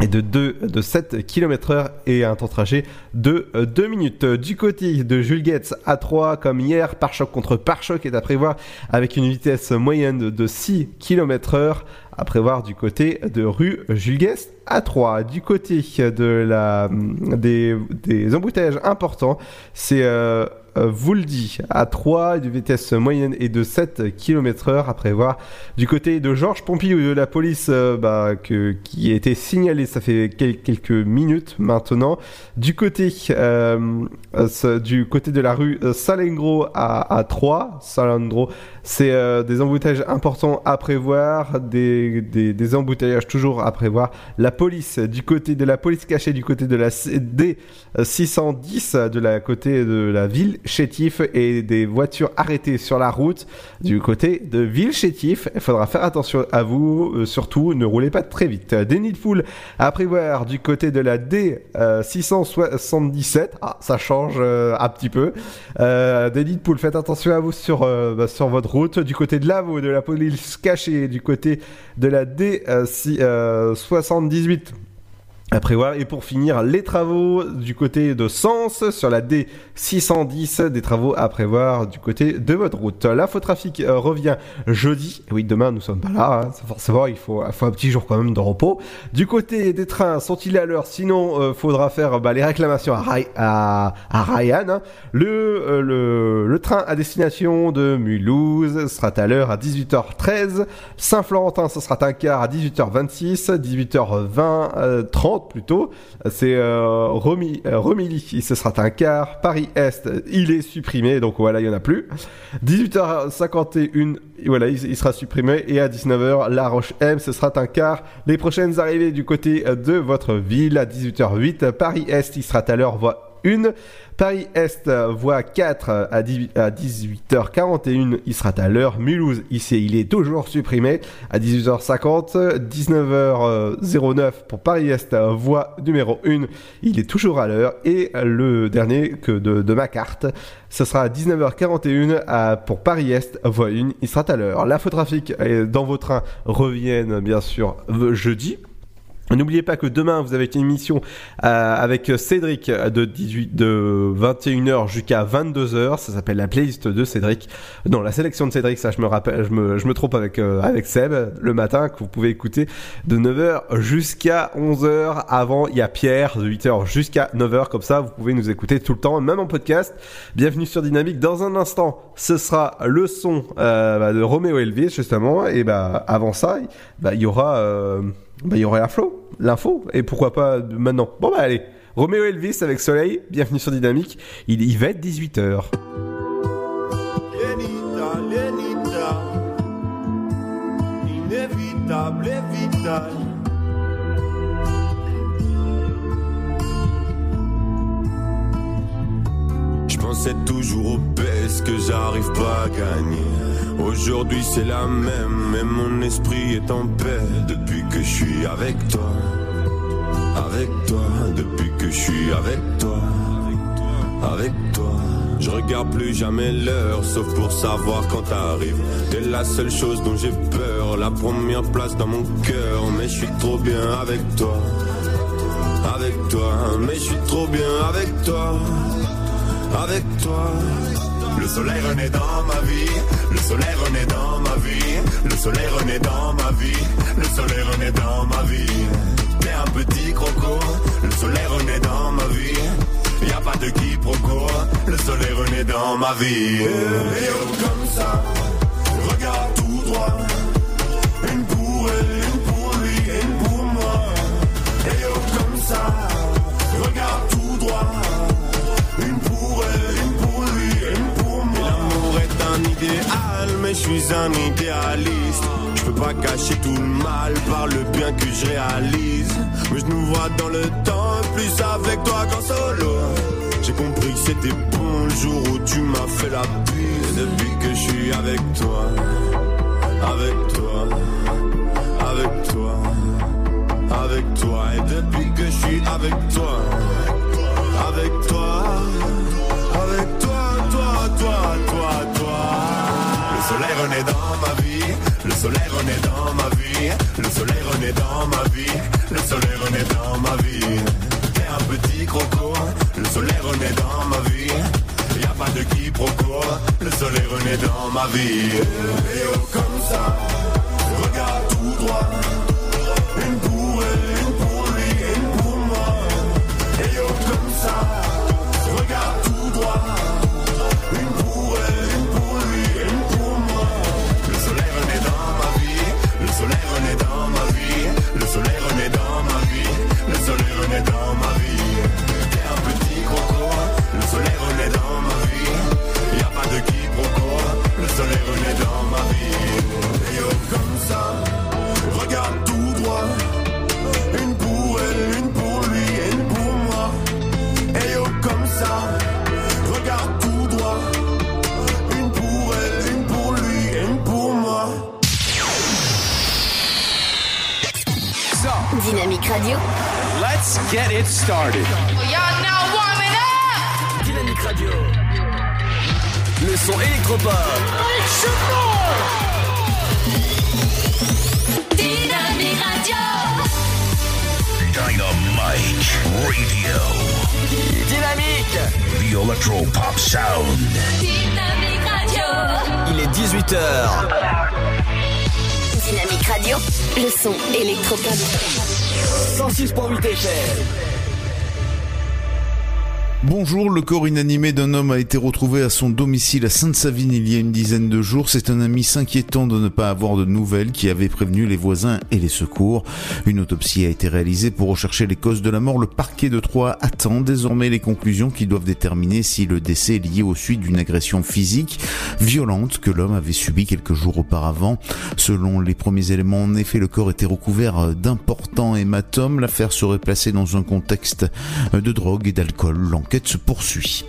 et de, 2, de 7 km/h et un temps de trajet de 2 minutes. Du côté de Jules Getz à 3, comme hier, pare-choc contre pare-choc est à prévoir avec une vitesse moyenne de 6 km/h à prévoir du côté de rue Jules Guest à 3. Du côté de la, des, des embouteillages importants, c'est euh, euh, Vouldy à 3, de vitesse moyenne et de 7 km/h à prévoir. Du côté de Georges Pompidou de la police euh, bah, que, qui a été signalé, ça fait quel- quelques minutes maintenant. Du côté, euh, euh, du côté de la rue Salengro à, à 3, Salendro, C'est euh, des embouteillages importants à prévoir, des, des, des embouteillages toujours à prévoir. La police, du côté de la police cachée, du côté de la D610, de la côté de la ville chétif, et des voitures arrêtées sur la route du côté de ville chétif. Il faudra faire attention à vous, euh, surtout ne roulez pas très vite. Des nids de foule à prévoir du côté de la D677. ah, ça change euh, un petit peu. Euh, des nids de faites attention à vous sur, euh, bah, sur votre route. Du côté de l'AVO, de la police cachée, du côté de la D78 à prévoir. Et pour finir, les travaux du côté de Sens sur la D610, des travaux à prévoir du côté de votre route. L'infotrafic euh, revient jeudi. Oui, demain nous sommes pas là, hein. forcément il faut, faut un petit jour quand même de repos. Du côté des trains, sont-ils à l'heure? Sinon, euh, faudra faire bah, les réclamations à, à Ryan. hein. Le, euh, le, le train à destination de Mulhouse sera à l'heure à 18h13. Saint-Florentin, ce sera un quart à 18h26, 18h20, euh, 30 plutôt. C'est euh, Remi- euh, Remilly, ce sera un quart. Paris-Est, il est supprimé, donc voilà, il n'y en a plus. 18h51, voilà, il, il sera supprimé. Et à 19h, La Roche-M, ce sera un quart. Les prochaines arrivées du côté de votre ville, à 18h08, Paris-Est, il sera à l'heure, voie 1. Paris-Est, euh, voie 4 à 18 à 18h41, il sera à l'heure. Mulhouse, ici, il est toujours supprimé à 18h50. 19h09 pour Paris-Est, euh, voie numéro 1, il est toujours à l'heure. Et le dernier que de, de ma carte, ce sera à 19h41 à- pour Paris-Est, voie 1, il sera à l'heure. L'infotrafic euh, dans vos trains reviennent bien sûr euh, jeudi. N'oubliez pas que demain vous avez une émission euh, avec Cédric de 18 de 21h jusqu'à 22h. Ça s'appelle la playlist de Cédric. Non, la sélection de Cédric, ça je me rappelle, je me, je me trompe avec euh, avec Seb le matin que vous pouvez écouter de 9h jusqu'à 11h. Avant, il y a Pierre de 8h jusqu'à 9h comme ça, vous pouvez nous écouter tout le temps, même en podcast. Bienvenue sur Dynamique. Dans un instant, ce sera le son euh, bah, de Roméo Elvis justement. Et bah avant ça, bah, il y aura euh, bah, il y aurait l'info, l'info, et pourquoi pas maintenant. Bon bah allez, Roméo Elvis avec Soleil, bienvenue sur Dynamique, il, il va être 18h. Lenita, Lenita, inévitable et vital. Pensais toujours au que j'arrive pas à gagner. Aujourd'hui c'est la même, mais mon esprit est en paix depuis que je suis avec toi. Avec toi, depuis que je suis avec toi. Avec toi. Je regarde plus jamais l'heure, sauf pour savoir quand t'arrives. T'es la seule chose dont j'ai peur, la première place dans mon cœur. Mais je suis trop bien avec toi. Avec toi, mais je suis trop bien avec toi avec toi. Le soleil renaît dans ma vie, le soleil renaît dans ma vie, le soleil renaît dans ma vie, le soleil renaît dans ma vie. T'es un petit croco, le soleil renaît dans ma vie. Y a pas de quiproquo, le soleil renaît dans ma vie. Et oh, comme ça, regarde tout droit. Une pour elle, une pour lui, une pour moi. Et oh, comme ça, idéal, mais je suis un idéaliste. Je peux pas cacher tout le mal par le bien que je réalise. Mais je nous vois dans le temps, plus avec toi qu'en solo. J'ai compris que c'était bon le jour où tu m'as fait la bise. Depuis que je suis avec toi, avec toi, avec toi, avec toi. Et depuis que je suis avec toi avec toi, avec toi, toi, toi, toi, toi. Le soleil renaît dans ma vie, le soleil renaît dans ma vie, le soleil renaît dans ma vie, le soleil renaît dans ma vie. T'es un petit croco, le soleil renaît dans ma vie. Y a pas de quiproquo, le soleil renaît dans ma vie. Et oh comme ça, regarde tout droit. Une pour elle, une pour lui, une pour moi. Et oh comme ça, get it started. Y'all now warming up. Dynamique Radio. Le son électropop. Dynamique Radio. Dynamite Radio. Dynamique. The Electro Pop Sound. Dynamique Radio. Il est 18h. Dynamique Radio. Le son électropop. 106.8 FM. Bonjour, le corps inanimé d'un homme a été retrouvé à son domicile à Sainte-Savine il y a une dizaine de jours. C'est un ami s'inquiétant de ne pas avoir de nouvelles qui avait prévenu les voisins et les secours. Une autopsie a été réalisée pour rechercher les causes de la mort. Le parquet de Troyes attend désormais les conclusions qui doivent déterminer si le décès est lié aux suites d'une agression physique violente que l'homme avait subie quelques jours auparavant. Selon les premiers éléments, en effet, le corps était recouvert d'importants hématomes. L'affaire serait placée dans un contexte de drogue et d'alcool. Se poursuit.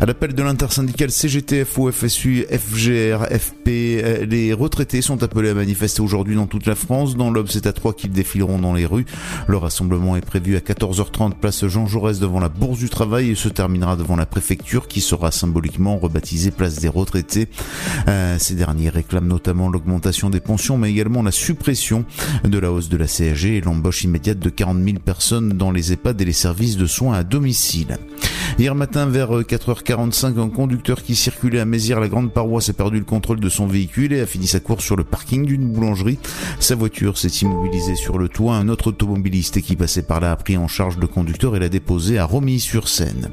À l'appel de l'intersyndicale CGTF, FSU, FGR, FP, euh, les retraités sont appelés à manifester aujourd'hui dans toute la France. Dans l'Aube, c'est à trois qu'ils défileront dans les rues. Le rassemblement est prévu à 14h30 place Jean Jaurès devant la Bourse du Travail et se terminera devant la préfecture qui sera symboliquement rebaptisée place des retraités. Euh, ces derniers réclament notamment l'augmentation des pensions mais également la suppression de la hausse de la CSG et l'embauche immédiate de 40 000 personnes dans les EHPAD et les services de soins à domicile. Hier matin vers 4h45, un conducteur qui circulait à Mézières, la grande paroisse, a perdu le contrôle de son véhicule et a fini sa course sur le parking d'une boulangerie. Sa voiture s'est immobilisée sur le toit. Un autre automobiliste qui passait par là a pris en charge le conducteur et l'a déposé à Romilly-sur-Seine.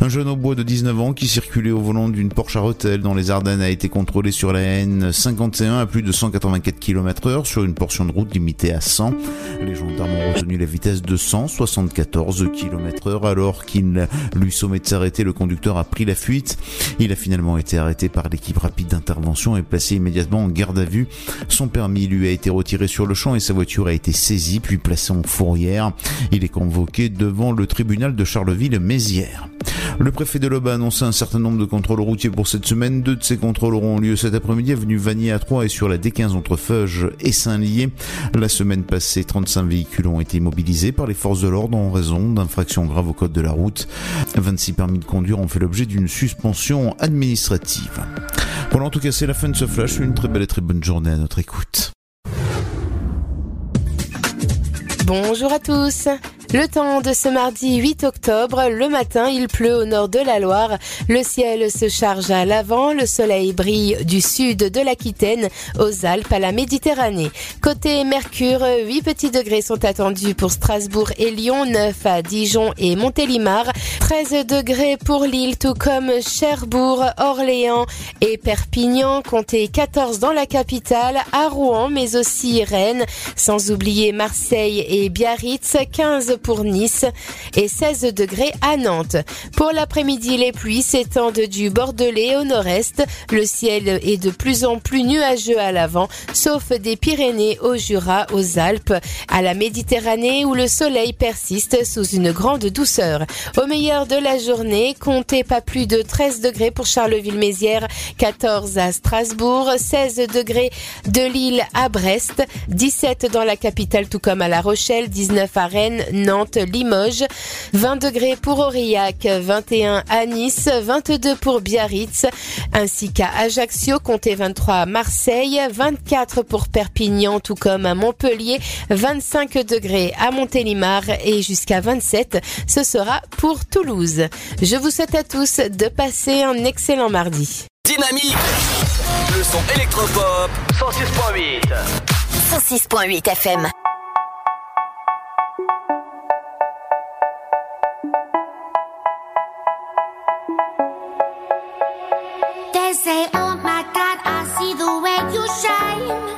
Un jeune au bois de 19 ans qui circulait au volant d'une Porsche à Rotel dans les Ardennes a été contrôlé sur la N51 à plus de 184 km heure sur une portion de route limitée à 100. Les gendarmes ont retenu la vitesse de 174 km heure alors qu'il lui sommet de s'arrêter. Le conducteur a pris la fuite. Il a finalement été arrêté par l'équipe rapide d'intervention et placé immédiatement en garde à vue. Son permis lui a été retiré sur le champ et sa voiture a été saisie puis placée en fourrière. Il est convoqué devant le tribunal de Charleville-Mézières. Le préfet de l'Aube a annoncé un certain nombre de contrôles routiers pour cette semaine. Deux de ces contrôles auront lieu cet après-midi avenue Vanier à 3 et sur la D15 entre Feuge et Saint-Lié. La semaine passée, 35 véhicules ont été mobilisés par les forces de l'ordre en raison d'infractions graves au code de la route. 26 permis de conduire ont fait l'objet d'une suspension administrative. Voilà, en tout cas, c'est la fin de ce flash. Une très belle et très bonne journée à notre écoute. Bonjour à tous. Le temps de ce mardi 8 octobre, le matin, il pleut au nord de la Loire. Le ciel se charge à l'avant, le soleil brille du sud de l'Aquitaine aux Alpes à la Méditerranée. Côté Mercure, 8 petits degrés sont attendus pour Strasbourg et Lyon, 9 à Dijon et Montélimar, 13 degrés pour Lille, tout comme Cherbourg, Orléans et Perpignan, comptez 14 dans la capitale, à Rouen, mais aussi Rennes, sans oublier Marseille et Biarritz, 15 pour Nice et 16 degrés à Nantes. Pour l'après-midi, les pluies s'étendent du Bordelais au nord-est. Le ciel est de plus en plus nuageux à l'avant, sauf des Pyrénées au Jura, aux Alpes, à la Méditerranée où le soleil persiste sous une grande douceur. Au meilleur de la journée, comptez pas plus de 13 degrés pour Charleville-Mézières, 14 à Strasbourg, 16 degrés de Lille à Brest, 17 dans la capitale tout comme à La Rochelle, 19 à Rennes, Nantes, Limoges, 20 degrés pour Aurillac, 21 à Nice, 22 pour Biarritz, ainsi qu'à Ajaccio, comptez 23 à Marseille, 24 pour Perpignan, tout comme à Montpellier, 25 degrés à Montélimar et jusqu'à 27, ce sera pour Toulouse. Je vous souhaite à tous de passer un excellent mardi. Dynamique Le son électropop 106.8 106.8 FM. Shine.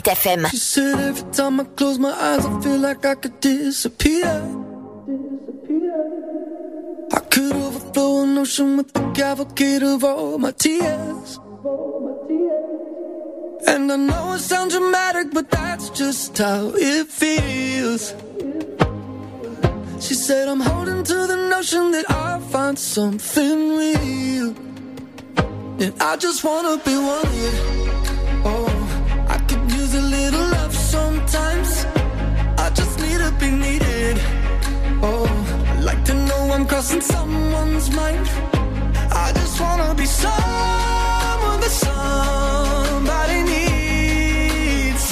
Absolute FM. She said every time I close my eyes, I feel like I could disappear. disappear. I could overflow an ocean with the cavalcade of all my tears. All my tears. And I know it sounds dramatic, but that's just how it feels. She said, I'm holding to the notion that I'll find something real. And I just wanna be wanted. Be needed. Oh, I'd like to know I'm crossing someone's mind. I just wanna be someone that somebody needs.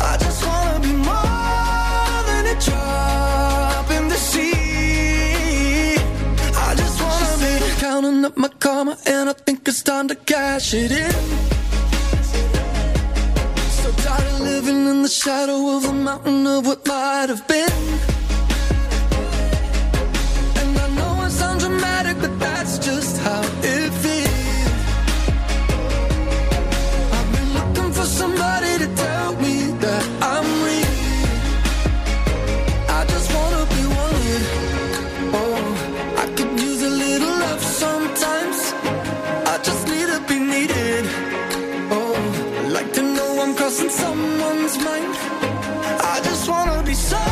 I just wanna be more than a drop in the sea. I just wanna be counting up my karma, and I think it's time to cash it in. Tired living in the shadow of a mountain of what might have been. And I know it sounds dramatic, but that lost in someone's mind. I just wanna be so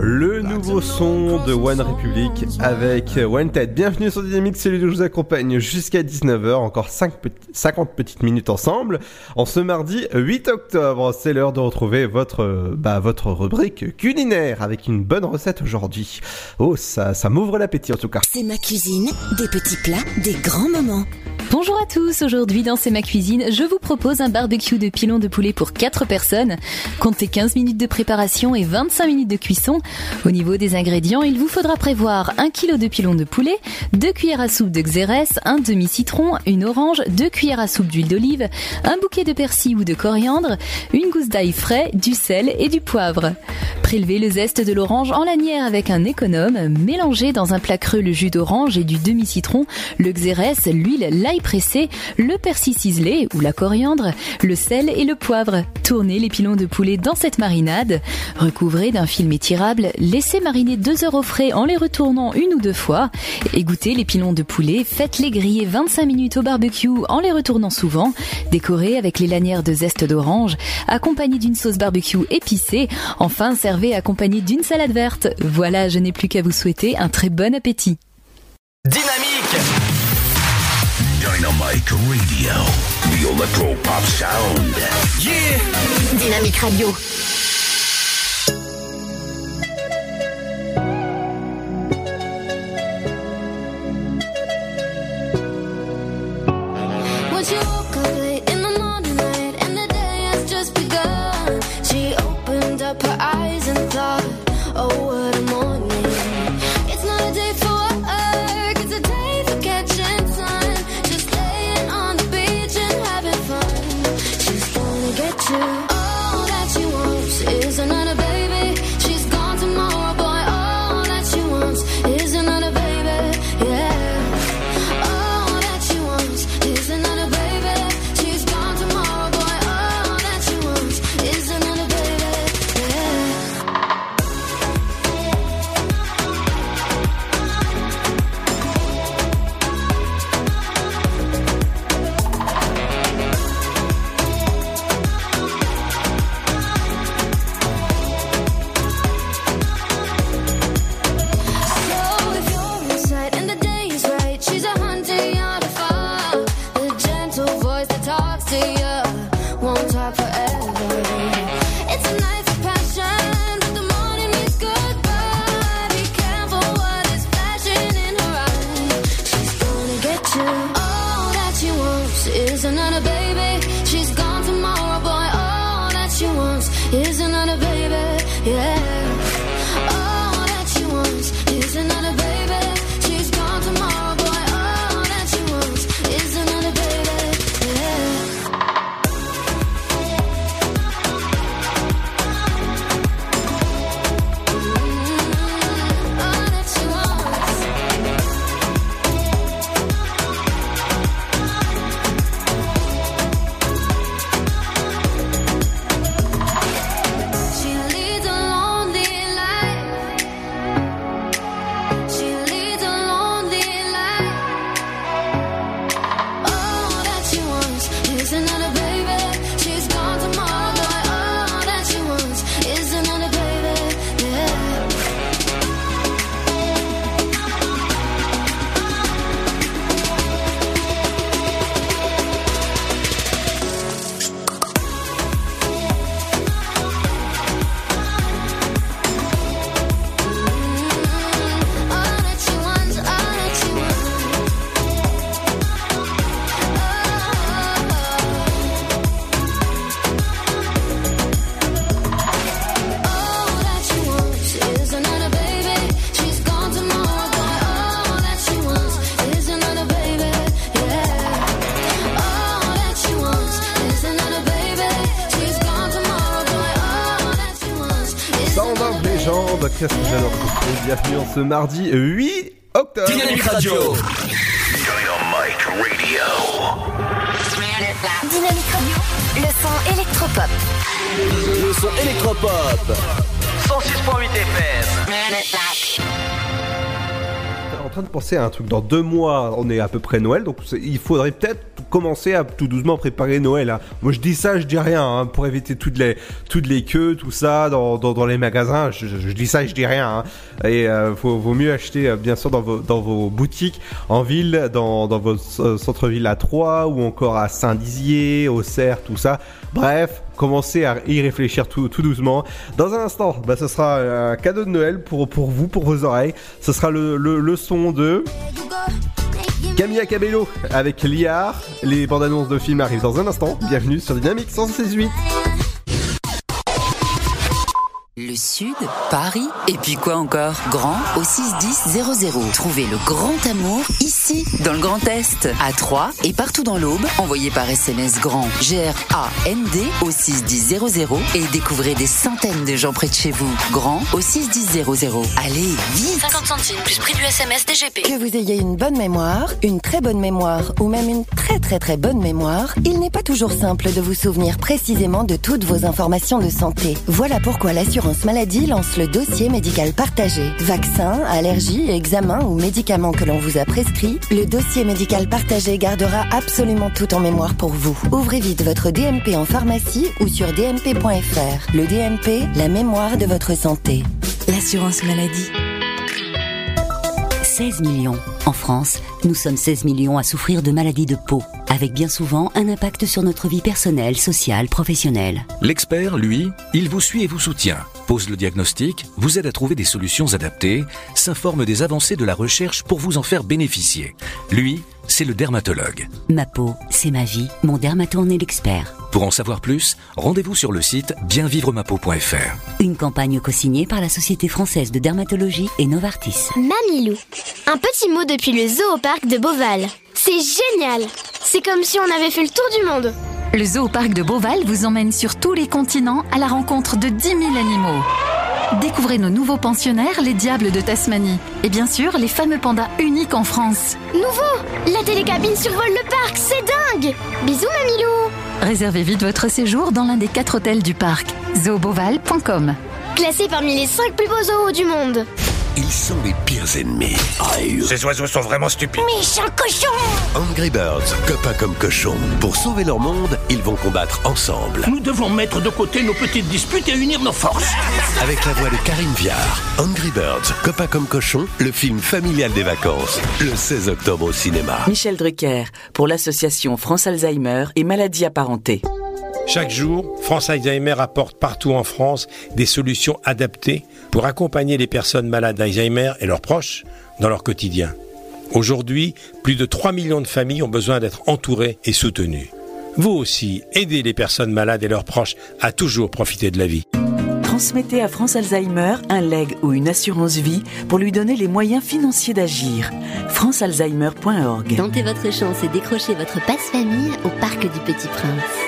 Le nouveau son de One Republic avec euh, One Tête. Bienvenue sur Dynamique, Celui Ludo, je vous accompagne jusqu'à 19h, encore 5 50 petites minutes ensemble. En ce mardi 8 octobre, c'est l'heure de retrouver votre, euh, bah, votre rubrique culinaire avec une bonne recette aujourd'hui. Oh, ça, ça m'ouvre l'appétit en tout cas. C'est ma cuisine, des petits plats, des grands moments. Bonjour à tous, aujourd'hui dans C'est ma cuisine, je vous propose un barbecue de pilon de poulet pour 4 personnes. Comptez 15 minutes de préparation et 25 minutes de cuisson. Au niveau des ingrédients, il vous faudra prévoir 1 kg de pilon de poulet, 2 cuillères à soupe de xérès, un demi-citron, une orange, 2 cuillères à soupe d'huile d'olive, un bouquet de persil ou de coriandre, une gousse d'ail frais, du sel et du poivre. Prélevez le zeste de l'orange en lanière avec un économe, mélangez dans un plat creux le jus d'orange et du demi-citron, le xérès, l'huile, l'ail pressé, le persil ciselé ou la coriandre, le sel et le poivre. Tournez les pilons de poulet dans cette marinade, recouvrez d'un film étirable, laissez mariner deux heures au frais en les retournant une ou deux fois, égouttez les pilons de poulet, faites-les griller 25 minutes au barbecue en les retournant souvent, décorez avec les lanières de zeste d'orange, accompagné d'une sauce barbecue épicée, enfin servez accompagné d'une salade verte. Voilà, je n'ai plus qu'à vous souhaiter un très bon appétit. Dynamique Dynamite Radio. The Electro Pop Sound. Yeah Dynamique Radio. Bienvenue en ce mardi 8 octobre. Dynamique Radio Dynamite Radio. Dynamique Radio. Le son électropop. Le son électropop 106.8 FM en train de penser à un truc. Dans deux mois, on est à peu près Noël, donc il faudrait peut-être commencer à tout doucement préparer Noël. hein. Moi, je dis ça, je dis rien, hein, pour éviter toutes les toutes les queues, tout ça dans, dans, les magasins. Je, dis ça, je dis rien. hein. Et euh, vaut mieux acheter, euh, bien sûr, dans vos dans vos boutiques en ville, dans dans vos euh, centres-villes à Troyes ou encore à Saint-Dizier, au Cerf, tout ça. Bref, commencez à y réfléchir tout, tout doucement. Dans un instant, bah, ce sera un cadeau de Noël pour, pour vous, pour vos oreilles. Ce sera le, le, le son de Camilla Cabello avec Liard. Les bandes annonces de films arrivent dans un instant. Bienvenue sur Dynamique 168. Le Sud, Paris, et puis quoi encore? Grand au 61000. Trouvez le grand amour ici, dans le Grand Est, à Troyes et partout dans l'Aube. Envoyez par SMS grand G-R-A-N-D au 61000 et découvrez des centaines de gens près de chez vous. Grand au 61000. Allez, vite 50 centimes plus prix du SMS DGP. Que vous ayez une bonne mémoire, une très bonne mémoire ou même une très très très bonne mémoire, il n'est pas toujours simple de vous souvenir précisément de toutes vos informations de santé. Voilà pourquoi l'assurance maladie lance le dossier médical partagé. Vaccins, allergies, examens ou médicaments que l'on vous a prescrits, le dossier médical partagé gardera absolument tout en mémoire pour vous. Ouvrez vite votre DMP en pharmacie ou sur dmp.fr. Le DMP, la mémoire de votre santé. L'assurance maladie. 16 millions. En France, nous sommes 16 millions à souffrir de maladies de peau, avec bien souvent un impact sur notre vie personnelle, sociale, professionnelle. L'expert, lui, il vous suit et vous soutient, pose le diagnostic, vous aide à trouver des solutions adaptées, s'informe des avancées de la recherche pour vous en faire bénéficier. Lui, c'est le dermatologue. Ma peau, c'est ma vie. Mon dermato en est l'expert. Pour en savoir plus, rendez-vous sur le site bienvivremapeau.fr. Une campagne co-signée par la Société française de dermatologie et Novartis. Mamilou. Un petit mot depuis le zoo au parc de Beauval. C'est génial C'est comme si on avait fait le tour du monde. Le zoo au parc de Beauval vous emmène sur tous les continents à la rencontre de 10 000 animaux. Découvrez nos nouveaux pensionnaires, les diables de Tasmanie. Et bien sûr, les fameux pandas uniques en France. Nouveau La télécabine survole le parc, c'est dingue Bisous Mamilou Réservez vite votre séjour dans l'un des quatre hôtels du parc. zooboval.com Classé parmi les 5 plus beaux zoos du monde. Ils sont les pires ennemis. Ces oiseaux sont vraiment stupides. Méchant cochon Angry Birds, copains comme cochons. Pour sauver leur monde, ils vont combattre ensemble. Nous devons mettre de côté nos petites disputes et unir nos forces. Avec la voix de Karine Viard. Angry Birds, copains comme cochons, le film familial des vacances. Le 16 octobre au cinéma. Michel Drucker, pour l'association France Alzheimer et maladies apparentées. Chaque jour, France Alzheimer apporte partout en France des solutions adaptées pour accompagner les personnes malades d'Alzheimer et leurs proches dans leur quotidien. Aujourd'hui, plus de 3 millions de familles ont besoin d'être entourées et soutenues. Vous aussi, aidez les personnes malades et leurs proches à toujours profiter de la vie. Transmettez à France Alzheimer un leg ou une assurance vie pour lui donner les moyens financiers d'agir. francealzheimer.org Tentez votre chance et décrochez votre passe-famille au Parc du Petit Prince.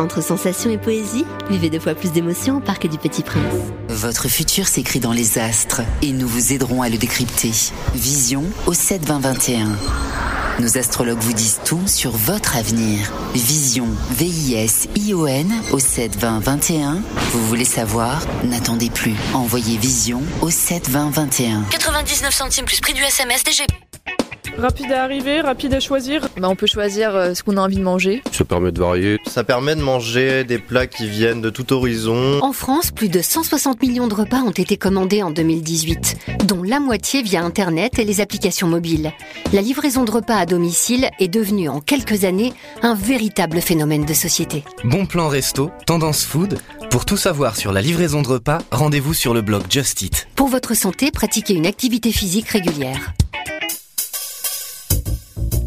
Entre sensations et poésie, vivez deux fois plus d'émotions au Parc du Petit Prince. Votre futur s'écrit dans les astres et nous vous aiderons à le décrypter. Vision au 7 20 21. Nos astrologues vous disent tout sur votre avenir. Vision, V-I-S-I-O-N au 7 20 21. Vous voulez savoir? N'attendez plus. Envoyez Vision au 7 20 21. 99 centimes plus prix du SMS DGP. Rapide à arriver, rapide à choisir. Bah, on peut choisir euh, ce qu'on a envie de manger. Ça permet de varier. Ça permet de manger des plats qui viennent de tout horizon. En France, plus de 160 millions de repas ont été commandés en 2018, dont la moitié via Internet et les applications mobiles. La livraison de repas à domicile est devenue en quelques années un véritable phénomène de société. Bon plan resto, tendance food. Pour tout savoir sur la livraison de repas, rendez-vous sur le blog Just Eat. Pour votre santé, pratiquez une activité physique régulière.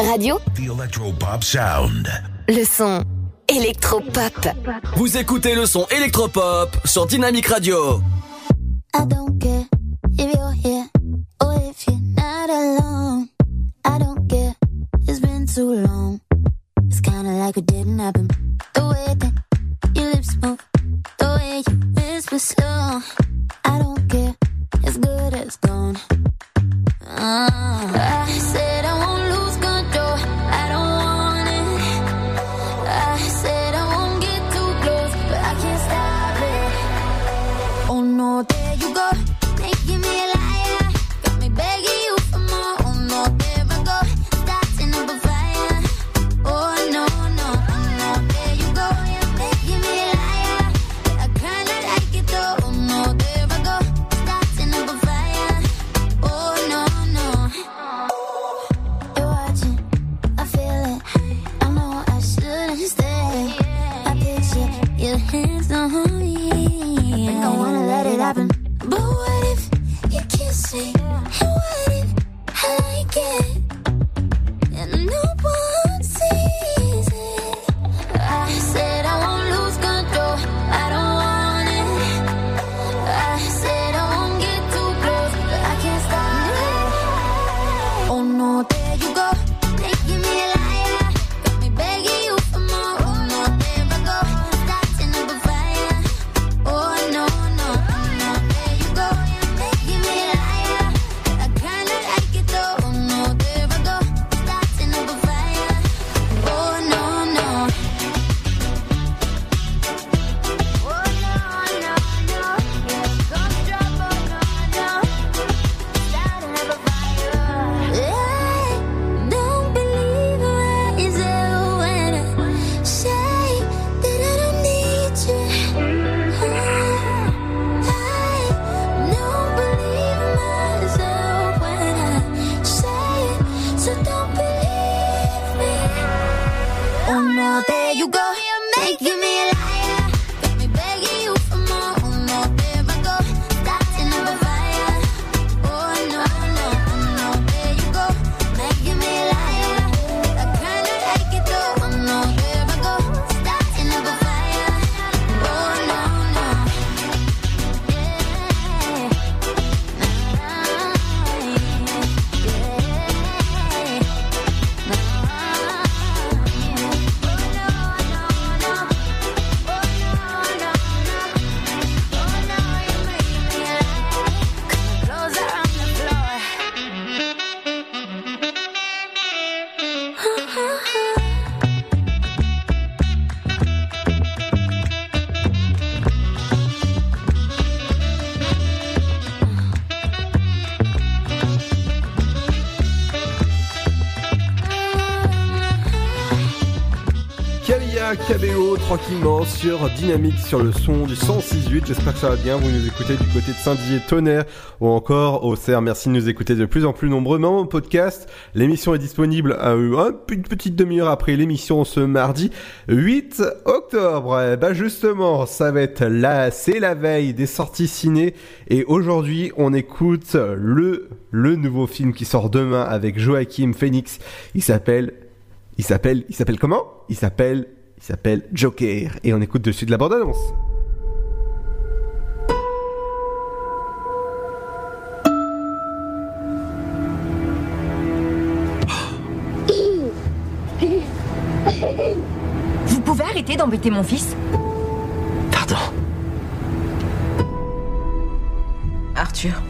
radio. The Electropop Sound. Le son électropop. Vous écoutez le son électropop sur Dynamique Radio. I don't care if you're here or if you're not alone. I don't care, it's been too long. It's kinda like it didn't happen. The way that your lips move, the way you whisper slow. I don't care, it's good as gone. Uh, I tranquillement sur Dynamique sur le son du 106.8. J'espère que ça va bien. Vous nous écoutez du côté de Saint-Dié, Tonnerre ou encore au CERF. Merci de nous écouter de plus en plus nombreux. Maintenant, au podcast, l'émission est disponible à un- une petite demi-heure après l'émission ce mardi 8 octobre. Ben justement, ça va être là, c'est la veille des sorties ciné et aujourd'hui on écoute le le nouveau film qui sort demain avec Joachim Phoenix. Il s'appelle il s'appelle, il s'appelle comment? Il s'appelle, il s'appelle Joker. Et on écoute dessus de la bande-annonce. Vous pouvez arrêter d'embêter mon fils Pardon. Arthur,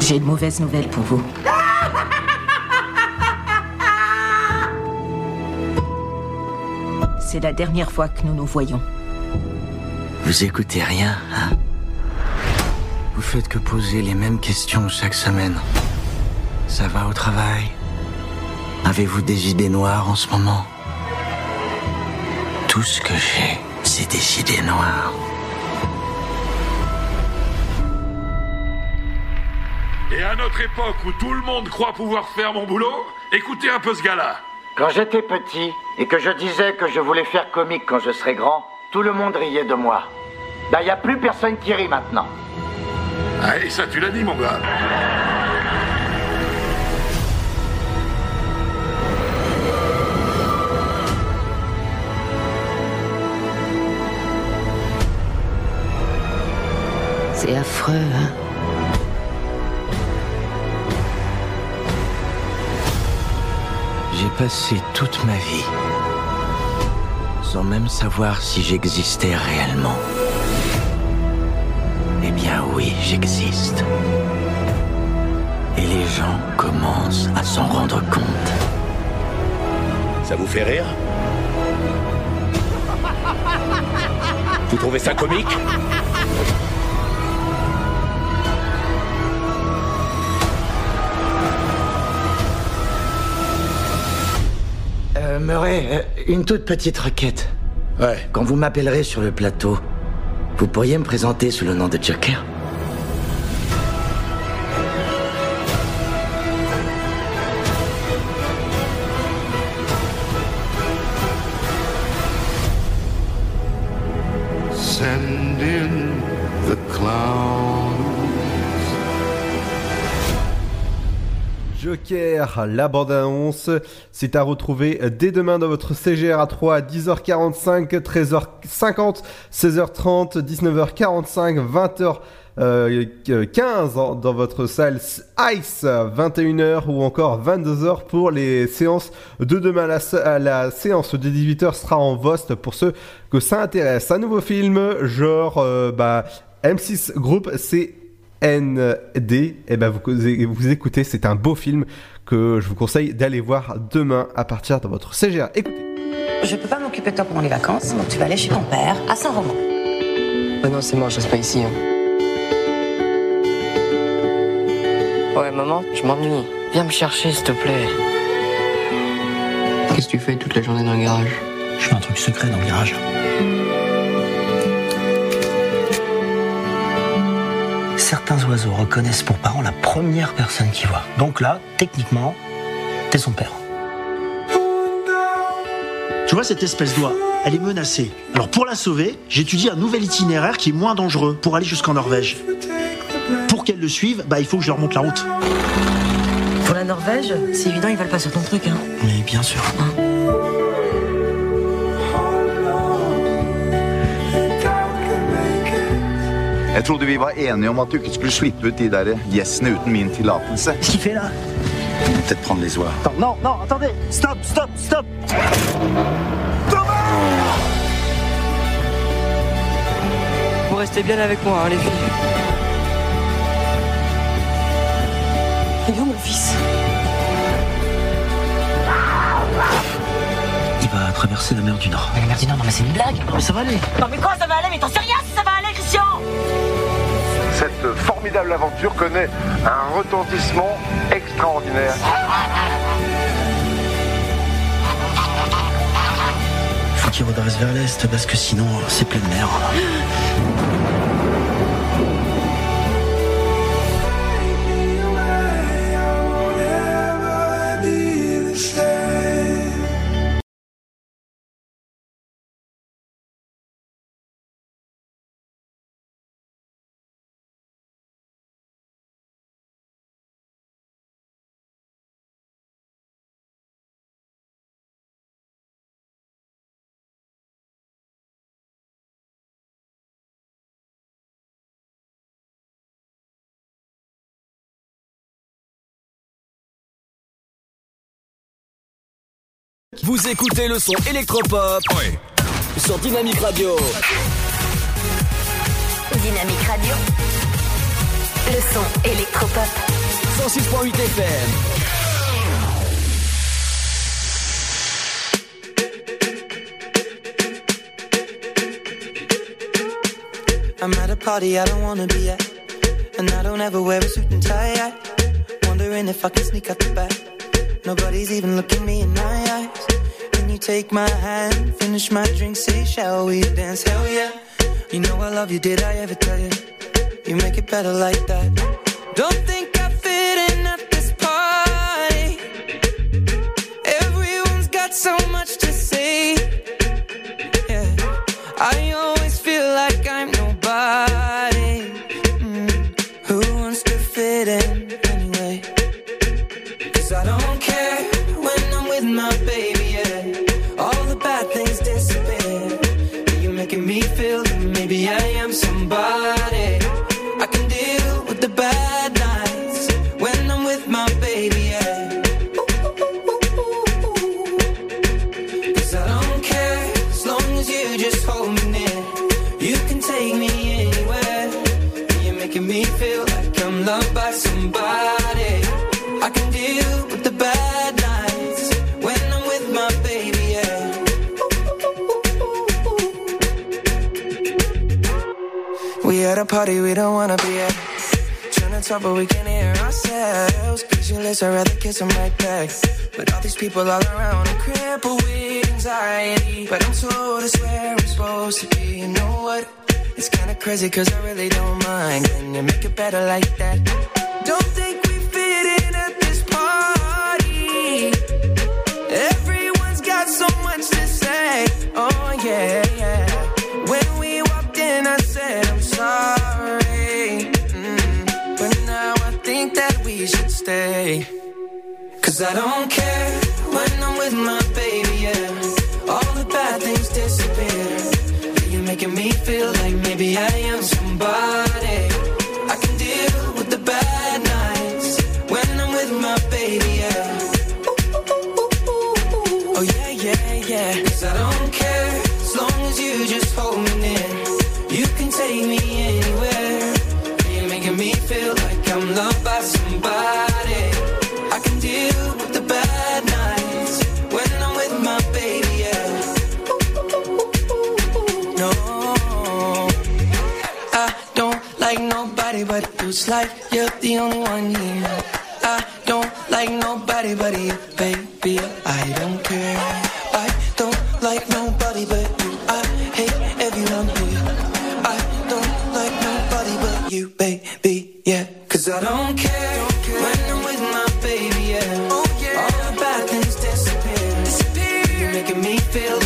j'ai de mauvaises nouvelles pour vous. C'est la dernière fois que nous nous voyons. Vous écoutez rien, hein? Vous faites que poser les mêmes questions chaque semaine. Ça va au travail? Avez-vous des idées noires en ce moment? Tout ce que j'ai, c'est des idées noires. Et à notre époque où tout le monde croit pouvoir faire mon boulot, écoutez un peu ce gars-là. Quand j'étais petit et que je disais que je voulais faire comique quand je serais grand, tout le monde riait de moi. Ben, il n'y a plus personne qui rit maintenant. Ah, et ça, tu l'as dit, mon gars. C'est affreux, hein J'ai passé toute ma vie sans même savoir si j'existais réellement. Eh bien oui, j'existe. Et les gens commencent à s'en rendre compte. Ça vous fait rire? Vous trouvez ça comique? Euh, Murray, euh, une toute petite requête. Ouais. Quand vous m'appellerez sur le plateau, vous pourriez me présenter sous le nom de Joker La bande-annonce, c'est à retrouver dès demain dans votre CGR à 3 à 10h45, 13h50, 16h30, 19h45, 20h. 15 dans votre salle Ice 21h ou encore 22h pour les séances de demain. La, la séance de 18h sera en Vost pour ceux que ça intéresse. Un nouveau film, genre euh, bah, M6 Group, c'est ND, et eh ben vous, vous écoutez, c'est un beau film que je vous conseille d'aller voir demain à partir de votre CGR. Écoutez. Je peux pas m'occuper de toi pendant les vacances, donc tu vas aller chez ton père à Saint-Romain. Oh non, c'est mort, je reste pas ici. hein. Ouais, maman, je m'ennuie. Viens me chercher, s'il te plaît. Qu'est-ce que tu fais toute la journée dans le garage? Je fais un truc secret dans le garage. Certains oiseaux reconnaissent pour parent la première personne qu'ils voient. Donc là, techniquement, t'es son père. Tu vois cette espèce d'oie Elle est menacée. Alors pour la sauver, j'étudie un nouvel itinéraire qui est moins dangereux pour aller jusqu'en Norvège. Pour qu'elle le suive, bah il faut que je leur montre la route. Pour la Norvège, c'est évident, ils veulent pas sur ton truc, hein. Mais bien sûr. Jeg trodde vi var enige om at du ikke skulle slippe ut de der gjessene uten min tillatelse. Qu'est-ce qu'il fait là Peut-être prendre les oies. Attends, non, non, attendez Stop, stop, stop Vous restez bien avec moi, hein, les filles. Il est où mon fils Il va traverser la mer du Nord. Mais la mer du Nord, non mais c'est une blague Mais ça va aller Non mais quoi ça va aller Mais t'en sais rien ça va Cette formidable aventure connaît un retentissement extraordinaire. Faut qu'il redresse vers l'est parce que sinon c'est pleine mer. Vous écoutez le son électropop sur Dynamique Radio. Dynamique Radio. Le son électropop. 106.8 FM. I'm at a party I don't wanna be at. And I don't ever wear a suit and tie. I, wondering if I can sneak out the back. Nobody's even looking me in my eyes. take my hand, finish my drink, say, shall we dance? Hell yeah. You know I love you, did I ever tell you? You make it better like that. Don't think party we don't wanna be at. Trying to talk, but we can't hear ourselves. Pictureless, I'd rather kiss them right back. But all these people all around, I'm crippled with anxiety. But I'm told it's where I'm supposed to be. You know what? It's kinda crazy, cause I really don't mind. Can you make it better like that? Cause I don't care. Oh, yeah. All the bad things disappear. disappear. You're making me feel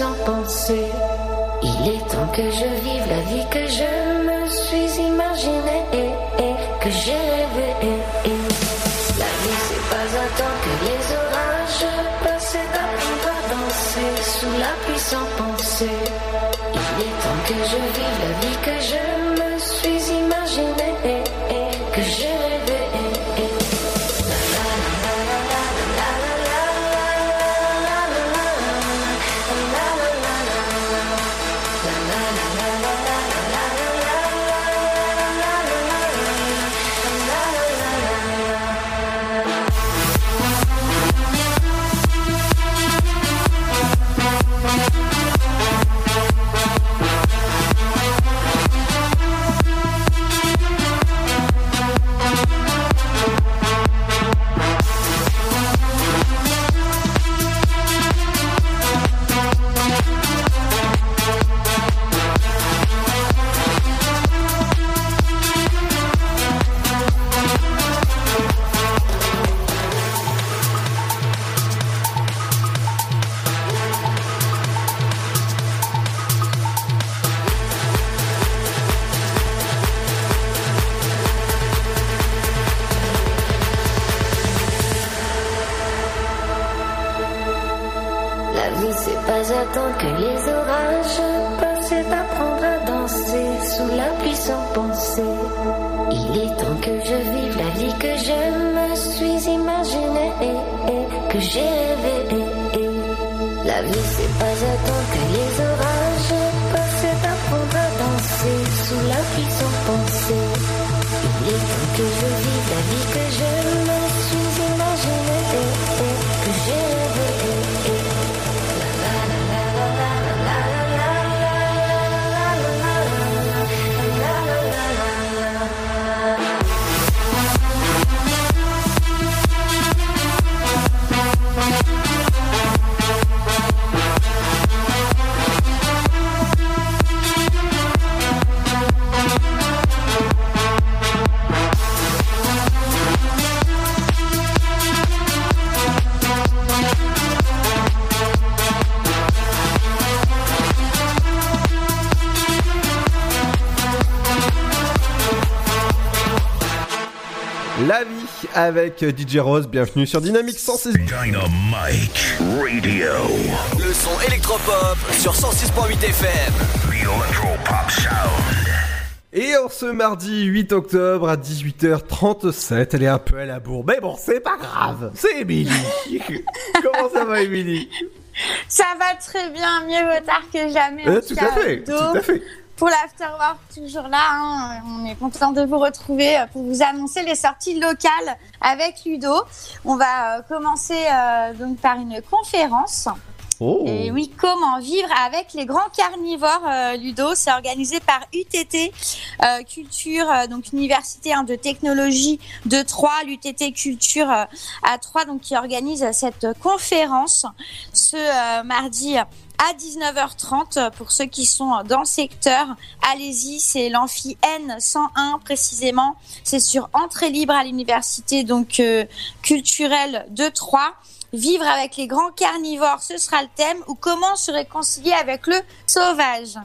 Il est temps que je vive la vie que je me suis imaginée et, que j'ai rêvée. La vie, c'est pas un temps que les orages passent d'apprendre à danser sous la pluie sans penser. Il est temps que je vive la vie que je Avec DJ Rose, bienvenue sur Dynamique 106. Dynamite Radio. Le son électropop sur 106.8 FM. The Electropop Sound. Et en ce mardi 8 octobre à 18h37, elle est un peu à la bourre. Mais bon, c'est pas grave, c'est Émilie. Comment ça va Émilie? Ça va très bien, mieux vaut tard que jamais. Euh, à fait, tout à fait. Pour l'Afterwork, toujours là, hein. on est content de vous retrouver euh, pour vous annoncer les sorties locales avec Ludo. On va euh, commencer euh, donc par une conférence. Oh. Et oui, comment vivre avec les grands carnivores, euh, Ludo? C'est organisé par UTT euh, Culture, euh, donc Université hein, de technologie de Troyes, l'UTT Culture à Troyes, donc qui organise cette conférence ce mardi à 19h30 pour ceux qui sont dans le secteur. Allez-y, c'est l'amphi N101 précisément. C'est sur entrée libre à l'université donc culturelle de Troyes. Vivre avec les grands carnivores, ce sera le thème, ou comment se réconcilier avec le sauvage.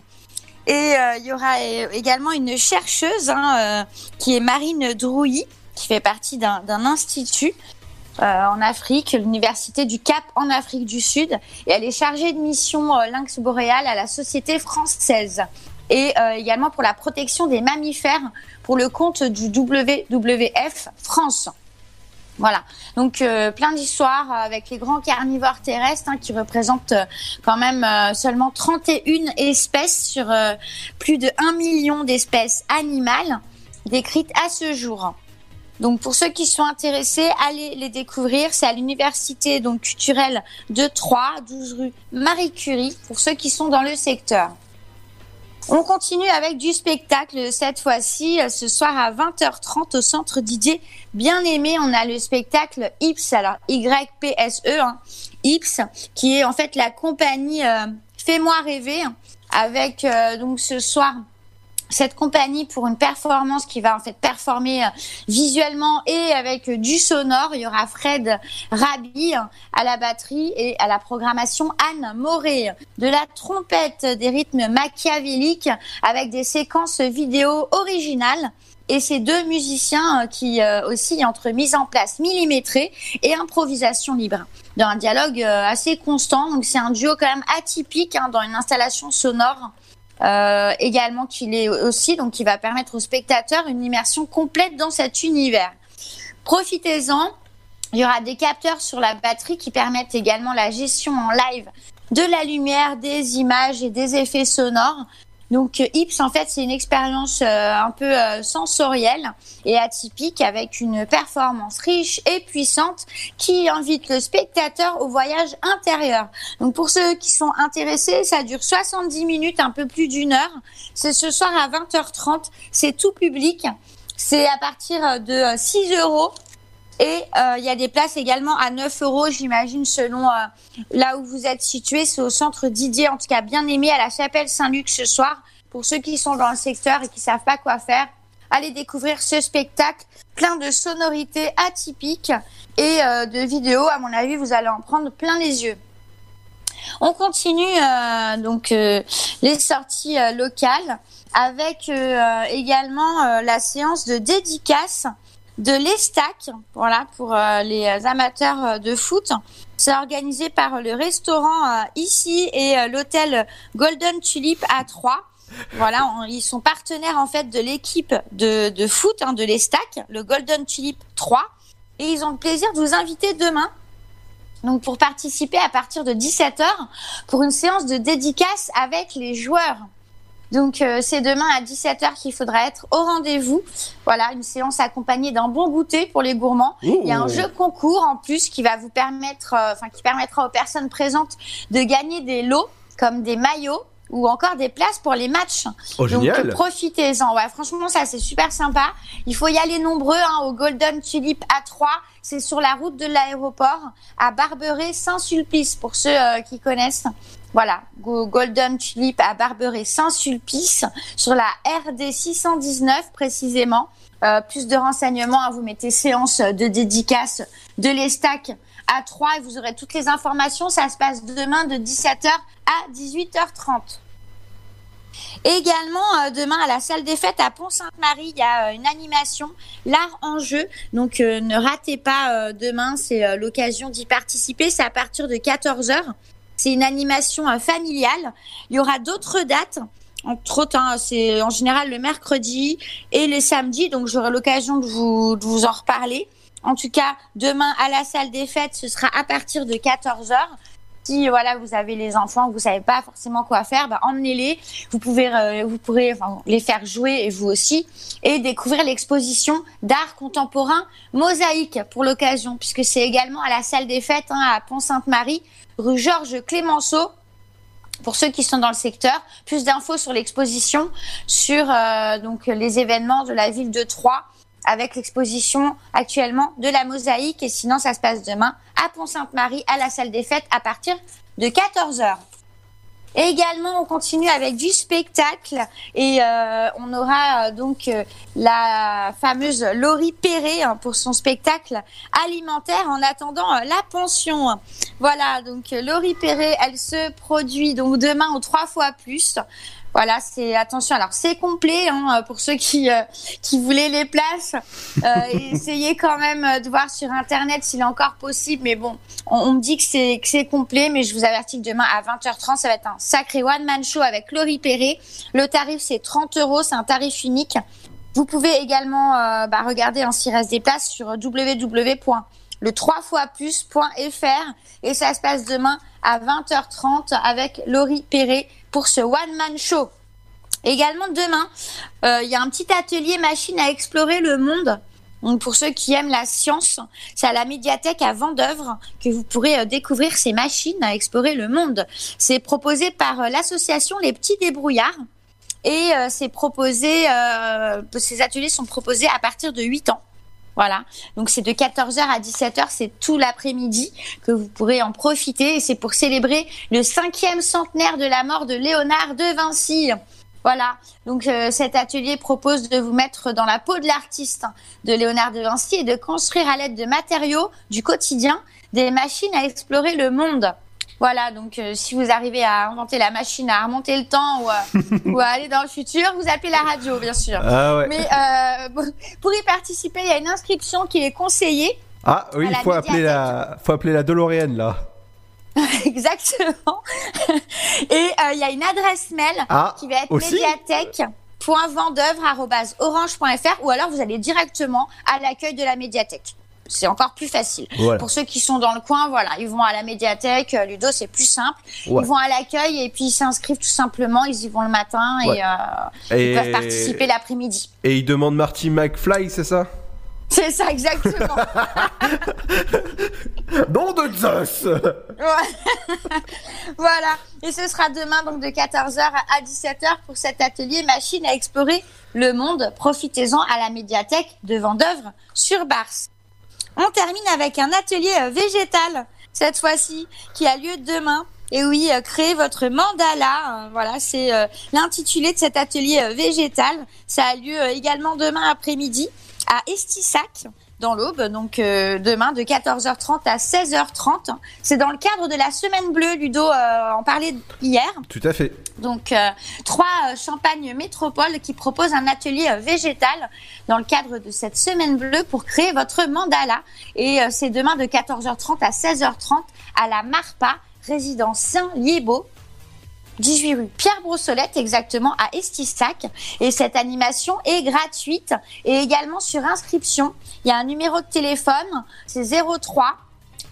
Et euh, il y aura euh, également une chercheuse hein, euh, qui est Marine Drouilly, qui fait partie d'un institut en Afrique, l'université du Cap en Afrique du Sud, et elle est chargée de mission lynx boréal à la Société française et également pour la protection des mammifères pour le compte du WWF France. Voilà, donc euh, plein d'histoires avec les grands carnivores terrestres hein, qui représentent euh, quand même euh, seulement 31 espèces sur euh, plus de 1 million d'espèces animales décrites à ce jour. Donc pour ceux qui sont intéressés, allez les découvrir. C'est à l'université donc culturelle de Troyes, 12 rue Marie Curie, pour ceux qui sont dans le secteur. On continue avec du spectacle cette fois-ci, euh, ce soir à 20h30 au centre Didier Bien-Aimé. On a le spectacle Ips, alors Y-P-S-E, hein, Ips, qui est en fait la compagnie euh, Fais-moi rêver, avec euh, donc ce soir cette compagnie pour une performance qui va en fait performer euh, visuellement et avec euh, du sonore. Il y aura Fred Rabi euh, à la batterie et à la programmation Anne Moré de la trompette des rythmes machiavéliques avec des séquences vidéo originales. Et ces deux musiciens qui aussi entre mise en place millimétrée et improvisation libre dans un dialogue assez constant. Donc c'est un duo quand même atypique hein, dans une installation sonore euh, également qu'il est aussi, donc qui va permettre aux spectateurs une immersion complète dans cet univers. Profitez-en, il y aura des capteurs sur la batterie qui permettent également la gestion en live de la lumière, des images et des effets sonores. Donc euh, Ips, en fait, c'est une expérience euh, un peu euh, sensorielle et atypique avec une performance riche et puissante qui invite le spectateur au voyage intérieur. Donc pour ceux qui sont intéressés, ça dure 70 minutes, un peu plus d'une heure. C'est ce soir à 20h30. C'est tout public. C'est à partir de euh, 6 euros. Et euh, il y a des places également à 9 euros, j'imagine, selon euh, là où vous êtes situé. C'est au centre Didier, en tout cas bien aimé, à la chapelle Saint-Luc ce soir. Pour ceux qui sont dans le secteur et qui savent pas quoi faire, allez découvrir ce spectacle plein de sonorités atypiques et euh, de vidéos. À mon avis, vous allez en prendre plein les yeux. On continue donc les sorties locales avec également la séance de dédicace de l'Estac, voilà, pour euh, les amateurs euh, de foot. C'est organisé par le restaurant euh, ici et euh, l'hôtel Golden Tulip à Troyes. Voilà, ils sont partenaires en fait de l'équipe de, de foot hein, de l'Estac, le Golden Tulip 3. Et ils ont le plaisir de vous inviter demain donc pour participer à partir de 17h pour une séance de dédicace avec les joueurs. Donc euh, c'est demain à 17h qu'il faudra être au rendez-vous. Voilà, une séance accompagnée d'un bon goûter pour les gourmands. Ouh. Il y a un jeu concours en plus qui va vous permettre, euh, enfin qui permettra aux personnes présentes de gagner des lots comme des maillots ou encore des places pour les matchs. Oh, Donc euh, profitez-en. Ouais, franchement ça c'est super sympa. Il faut y aller nombreux hein, au Golden Tulip à 3. C'est sur la route de l'aéroport à Barberet-Saint-Sulpice pour ceux euh, qui connaissent. Voilà, Go- Golden Tulip à Barberet-Saint-Sulpice sur la RD 619 précisément. Euh, plus de renseignements, hein, vous mettez séance de dédicace de l'Estac à 3 et vous aurez toutes les informations. Ça se passe demain de 17h à 18h30. Également, euh, demain à la salle des fêtes à Pont-Sainte-Marie, il y a euh, une animation, l'art en jeu. Donc, ne ratez pas demain, c'est l'occasion d'y participer. C'est à partir de 14h. C'est une animation euh, familiale. Il y aura d'autres dates. Entre autres, hein, c'est en général le mercredi et les samedis. Donc, j'aurai l'occasion de vous, de vous en reparler. En tout cas, demain à la salle des fêtes, ce sera à partir de 14h. Si voilà, vous avez les enfants, vous savez pas forcément quoi faire, bah, emmenez-les. Vous pouvez, euh, pourrez les faire jouer et vous aussi, et découvrir l'exposition d'art contemporain mosaïque pour l'occasion, puisque c'est également à la salle des fêtes hein, à Pont-Sainte-Marie, rue Georges Clémenceau. Pour ceux qui sont dans le secteur, plus d'infos sur l'exposition, sur euh, les événements de la ville de Troyes, avec l'exposition actuellement de la mosaïque. Et sinon, ça se passe demain à Pont-Sainte-Marie, à la salle des fêtes, à partir de 14h. Et également, on continue avec du spectacle et euh, on aura euh, donc euh, la fameuse Laurie Perret hein, pour son spectacle alimentaire en attendant la pension. Voilà, donc Laurie Perret, elle se produit donc demain aux trois fois plus. Voilà, c'est attention. Alors c'est complet hein, pour ceux qui euh, qui voulaient les places. Euh, essayez quand même euh, de voir sur internet s'il est encore possible. Mais bon, on, on me dit que c'est que c'est complet, mais je vous avertis que demain à 20h30, ça va être un sacré one man show avec Laurie Perret. Le tarif c'est 30 euros, c'est un tarif unique. Vous pouvez également euh, bah, regarder hein, s'il reste des places sur www.le 3 fois plus.fr et ça se passe demain à 20h30 avec Laurie Perret ce one man show. Également demain, euh, il y a un petit atelier machine à explorer le monde. Pour ceux qui aiment la science, c'est à la médiathèque à Vendœuvre que vous pourrez euh, découvrir ces machines à explorer le monde. C'est proposé par euh, l'association Les Petits Débrouillards et ces ateliers sont proposés à partir de 8 ans. Voilà, donc c'est de 14h à 17h, c'est tout l'après-midi que vous pourrez en profiter et c'est pour célébrer le cinquième centenaire de la mort de Léonard de Vinci. Voilà, donc euh, cet atelier propose de vous mettre dans la peau de l'artiste de Léonard de Vinci et de construire à l'aide de matériaux du quotidien des machines à explorer le monde. Voilà, donc euh, si vous arrivez à inventer la machine à remonter le temps ou, à- ou à aller dans le futur, vous appelez la radio, bien sûr. Ah ouais. Mais euh, pour y participer, il y a une inscription qui est conseillée. Ah oui, il faut appeler la, faut appeler la DeLorean là. Exactement. Et euh, il y a une adresse mail Ah, qui va être aussi ou alors vous allez directement à l'accueil de la médiathèque. C'est encore plus facile. Voilà. Pour ceux qui sont dans le coin, voilà, ils vont à la médiathèque. euh, Ludo, c'est plus simple. Ouais. Ils vont à l'accueil et puis ils s'inscrivent tout simplement. Ils y vont le matin Ouais. et, euh, Et- ils peuvent participer l'après-midi. Et il demande Marty McFly, c'est ça? C'est ça, exactement. Nom de Zeus voilà. Et ce sera demain donc de 14h à 17h pour cet atelier machine à explorer le monde. Profitez-en à la médiathèque de Vendœuvre sur Bars. On termine avec un atelier euh, végétal cette fois-ci qui a lieu demain. Et oui, euh, créez votre mandala. euh, voilà, c'est euh, l'intitulé de cet atelier végétal. Ça a lieu également demain après-midi à Estissac. Dans l'Aube, donc euh, demain de 14h30 à 16h30. C'est dans le cadre de la Semaine Bleue, Ludo euh, en parlait hier. Tout à fait. Donc euh, trois euh, Champagne Métropole qui proposent un atelier euh, végétal dans le cadre de cette Semaine Bleue pour créer votre mandala. Et euh, c'est demain de 14h30 à 16h30 à la Marpa, résidence Saint-Liébeau. 18 rue Pierre Brossolette, exactement à Estissac. Et cette animation est gratuite et également sur inscription. Il y a un numéro de téléphone, c'est 03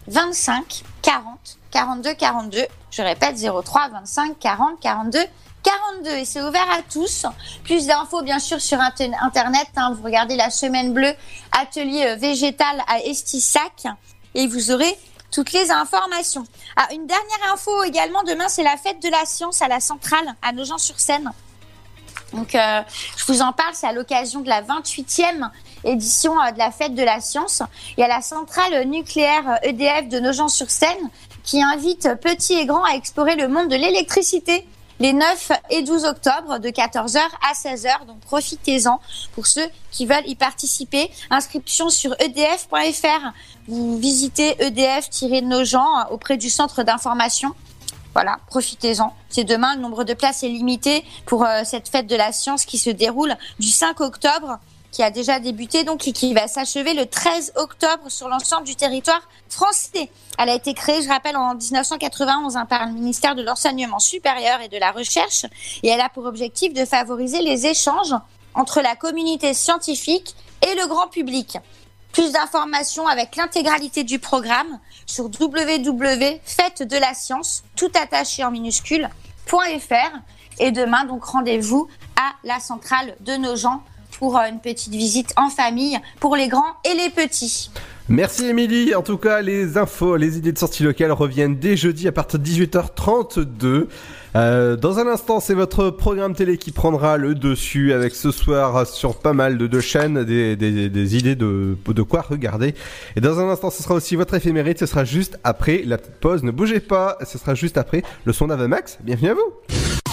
25 40 42 42. Je répète, 03 25 40 42 42 et c'est ouvert à tous. Plus d'infos bien sûr sur inter- internet. hein. vous regardez la semaine bleue atelier euh, végétal à Estissac et vous aurez toutes les informations. Ah, une dernière info également, demain c'est la fête de la science à la centrale à Nogent-sur-Seine. Donc euh, je vous en parle, c'est à l'occasion de la 28e édition euh, de la fête de la science. Il y a la centrale nucléaire EDF de Nogent-sur-Seine qui invite petits et grands à explorer le monde de l'électricité les 9 et 12 octobre de 14h à 16h. Donc profitez-en pour ceux qui veulent y participer. Inscription sur edf.fr. Vous visitez EDF-Nogent euh, auprès du centre d'information. Voilà, profitez-en. C'est demain, le nombre de places est limité pour euh, cette fête de la science qui se déroule du 5 octobre, qui a déjà débuté donc et qui va s'achever le 13 octobre sur l'ensemble du territoire français. Elle a été créée, je rappelle, en 1991 hein, par le ministère de l'Enseignement supérieur et de la Recherche et elle a pour objectif de favoriser les échanges entre la communauté scientifique et le grand public. Plus d'informations avec l'intégralité du programme sur www.fête-de-la-science, tout attaché en minuscule, .fr. Et demain, donc, rendez-vous à la centrale de Nogent pour euh, une petite visite en famille pour les grands et les petits. Merci Émilie. En tout cas, les infos, les idées de sortie locale reviennent dès jeudi à partir de 18h32. Euh, dans un instant, c'est votre programme télé qui prendra le dessus avec ce soir sur pas mal de, chaînes des, idées de, quoi regarder. Et dans un instant, ce sera aussi votre éphémérite. Ce sera juste après la petite pause. Ne bougez pas. Ce sera juste après le son d'Avamax. Bienvenue à vous.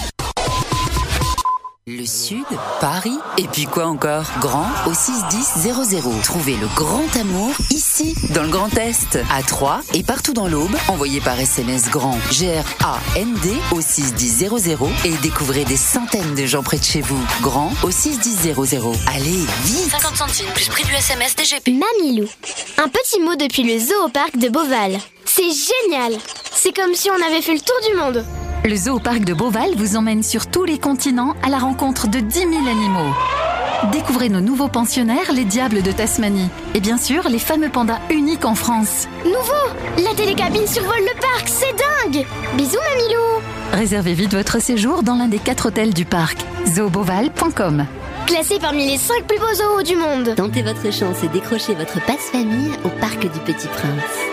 Le Sud, Paris, et puis quoi encore? Grand au 61000. Trouvez le grand amour ici, dans le Grand Est, à Troyes et partout dans l'Aube. Envoyez par SMS grand G-R-A-N-D au 61000 et découvrez des centaines de gens près de chez vous. Grand au 61000. Allez, vite 50 centimes plus prix du SMS DGP. Mamilou. Un petit mot depuis le zoo au parc de Beauval. C'est génial C'est comme si on avait fait le tour du monde. Le zoo parc de Beauval vous emmène sur tous les continents à la rencontre de 10 000 animaux. Découvrez nos nouveaux pensionnaires, les diables de Tasmanie. Et bien sûr, les fameux pandas uniques en France. Nouveau La télécabine survole le parc, c'est dingue Bisous Mamilou Réservez vite votre séjour dans l'un des quatre hôtels du parc. zooboval.com Classé parmi les 5 plus beaux zoos du monde. Tentez votre chance et décrochez votre passe-famille au Parc du Petit Prince.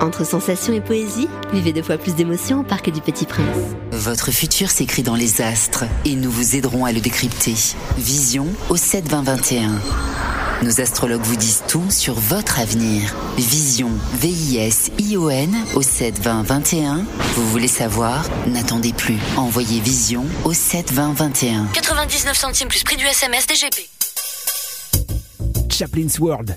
Entre sensations et poésie, vivez deux fois plus d'émotions au Parc du Petit Prince. Votre futur s'écrit dans les astres et nous vous aiderons à le décrypter. Vision au 7 20 21. Nos astrologues vous disent tout sur votre avenir. Vision, V-I-S-I-O-N au 7 20 21. Vous voulez savoir? N'attendez plus. Envoyez Vision au 7 20 21. 99 centimes plus prix du SMS DGP. Chaplin's World.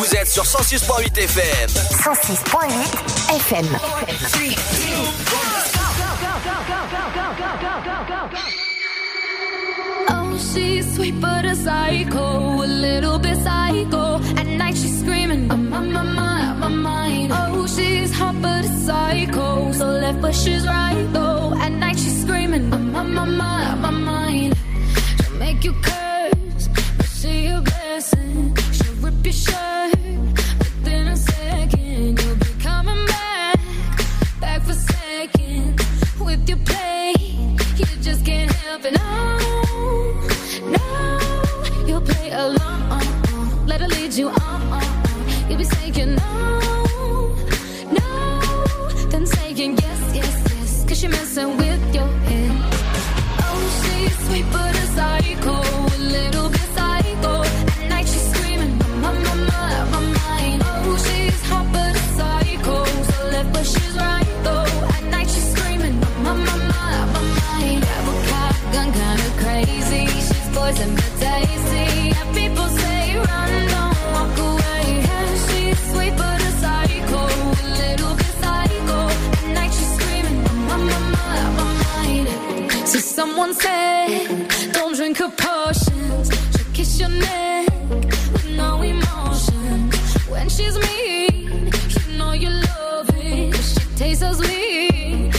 Vous êtes sur 106.8 FM. 106.8 FM. Oh, she's sweet but a psycho, a little bit psycho. At night she's screaming, I'm on my mind, my mind. Oh, she's hot but a psycho, so left but she's right though. At night she's screaming, I'm on my mind, my mind. She'll make you curse, but see a blessing. Messing with your head. Oh, she's sweet but she's mean, you know you love. She tastes so sweet.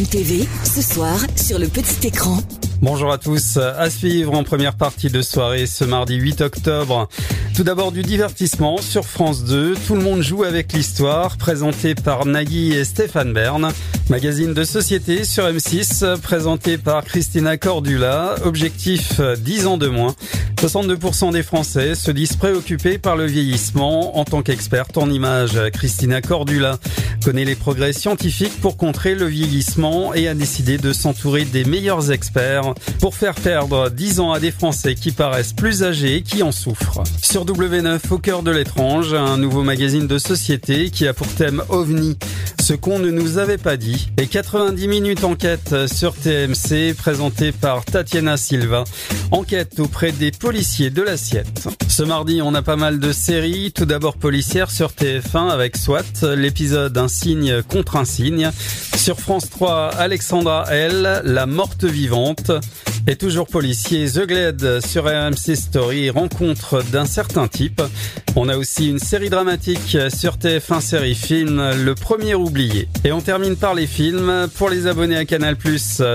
TV, ce soir, sur le petit écran. Bonjour à tous. À suivre en première partie de soirée ce mardi 8 octobre. Tout d'abord du divertissement sur France 2. Tout le monde joue avec l'histoire, présenté par Nagui et Stéphane Bern. Magazine de société sur M6, présenté par Christina Cordula. Objectif 10 ans de moins. 62% des Français se disent préoccupés par le vieillissement. En tant qu'experte en images, Christina Cordula connaît les progrès scientifiques pour contrer le vieillissement et a décidé de s'entourer des meilleurs experts pour faire perdre 10 ans à des Français qui paraissent plus âgés et qui en souffrent. Sur W9, au cœur de l'étrange, un nouveau magazine de société qui a pour thème OVNI, ce qu'on ne nous avait pas dit, et 90 minutes enquête sur TMC présenté par Tatiana Silva, enquête auprès des policiers de l'assiette. Ce mardi, on a pas mal de séries, tout d'abord policière sur TF1 avec SWAT, l'épisode Un signe contre un signe. Sur France 3, Alexandra L, La morte vivante. Et toujours policier, The Glade sur RMC Story, rencontre d'un certain type. On a aussi une série dramatique sur TF1 série film, Le Premier Oublié. Et on termine par les films. Pour les abonnés à Canal+,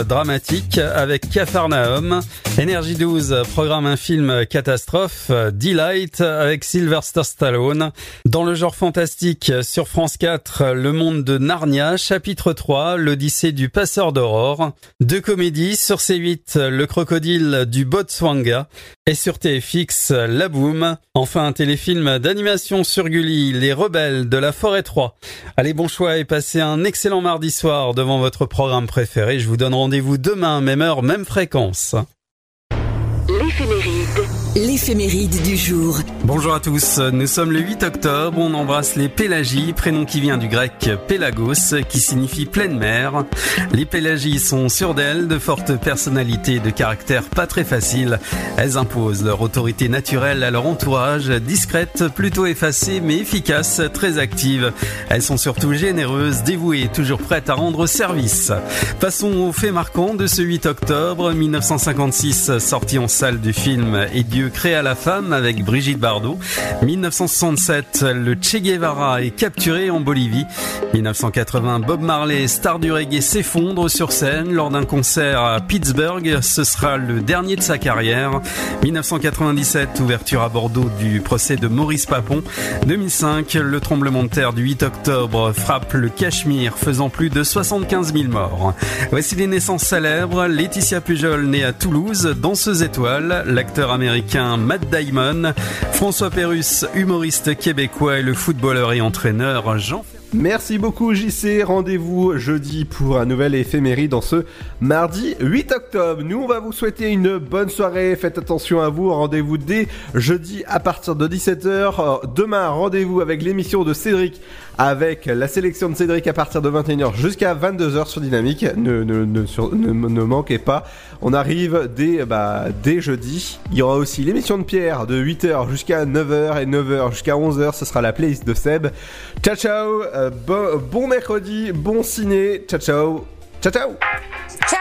dramatique avec Cafarnaum. Énergie 12 programme un film catastrophe, Delight avec Sylvester Stallone. Dans le genre fantastique, sur France 4, Le Monde de Narnia, chapitre 3, L'Odyssée du Passeur d'Aurore. Deux comédies sur C8, le crocodile du Botswanga. Et sur TFX, La Boom. Enfin, un téléfilm d'animation sur Gulli, Les Rebelles de la Forêt 3. Allez, bon choix et passez un excellent mardi soir devant votre programme préféré. Je vous donne rendez-vous demain, même heure, même fréquence. L'éphéméride. Du jour. Bonjour à tous, nous sommes le 8 octobre, on embrasse les Pélagies, prénom qui vient du grec Pélagos, qui signifie pleine mer. Les Pélagies sont sûres d'elles, de fortes personnalités, de caractère pas très facile. Elles imposent leur autorité naturelle à leur entourage, discrètes, plutôt effacées, mais efficaces, très actives. Elles sont surtout généreuses, dévouées, toujours prêtes à rendre service. Passons aux faits marquants de ce 8 octobre 1956, sortie en salle du film Et Dieu créa la femme avec Brigitte Bardot. 1967, le Che Guevara est capturé en Bolivie. 1980, Bob Marley, star du reggae, s'effondre sur scène lors d'un concert à Pittsburgh. Ce sera le dernier de sa carrière. 1997, ouverture à Bordeaux du procès de Maurice Papon. 2005, le tremblement de terre du 8 octobre frappe le Cachemire, faisant plus de 75 000 morts. Voici les naissances célèbres. Laetitia Pujol, née à Toulouse, danseuse étoile. L'acteur américain Matt Damon, François Pérus, humoriste québécois et le footballeur et entraîneur Jean Merci beaucoup JC, rendez-vous jeudi pour un nouvel éphémérie dans ce mardi 8 octobre. Nous on va vous souhaiter une bonne soirée, faites attention à vous, rendez-vous dès jeudi à partir de 17h. Demain rendez-vous avec l'émission de Cédric avec la sélection de Cédric à partir de 21h jusqu'à 22h sur Dynamique. Ne, ne, ne, sur- ne, ne manquez pas, on arrive dès, bah, dès jeudi. Il y aura aussi l'émission de Pierre de 8h jusqu'à 9h et 9h jusqu'à 11h, ce sera la playlist de Seb. Ciao ciao, euh, bon, bon mercredi, bon ciné, ciao ciao, ciao ciao Ciao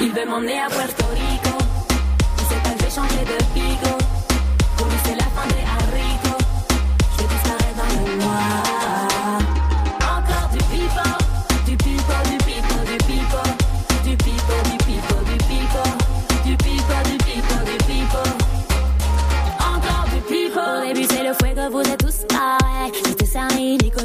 Il veut m'emmener à Puerto Rico.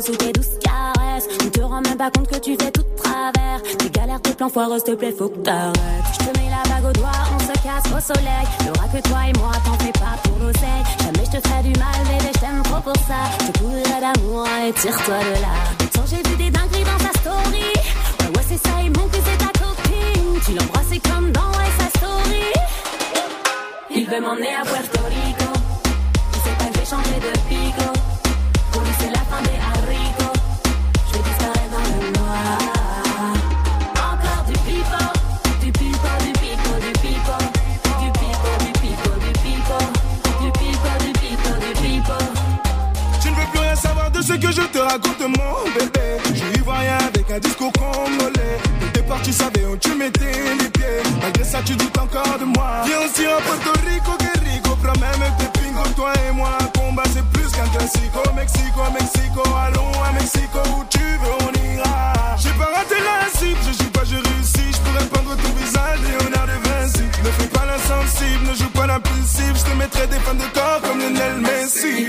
Sous tes douces caresses. Tu te rends même pas compte que tu fais tout de travers. Tes galères, tes plans foireux, s'il te plaît, faut que t'arrêtes. Je te mets la bague au doigt, on se casse au soleil. Y'aura que toi et moi, t'en fais pas pour l'oseille. Jamais je te ferai du mal, bébé, je t'aime trop pour ça. Je te d'amour et tire-toi de là. Tant j'ai vu des dingueries dans ta story. Ouais, ouais, c'est ça, il manque que c'est ta copine. Tu l'embrasses comme dans sa story. Il veut m'emmener à Puerto Rico. Il sait pas que je vais changer de pico. Ce que je te raconte, mon bébé. Je suis ivoirien avec un discours congolais. Au départ, tu savais où tu mettais les pieds. Malgré ça, tu doutes encore de moi. Viens aussi à Puerto Rico, que rico. Prends même tes pingos, toi et moi. Combat, c'est plus qu'un classico. Mexico, Mexico, allons à Mexico. Où tu veux, on ira. J'ai pas raté la cible, je joue pas, je réussis. Je pourrais peindre ton visage, Léonard de Vinci. Ne fais pas l'insensible, ne joue pas l'impulsive. Je te mettrai des fans de corps comme Lionel Messi.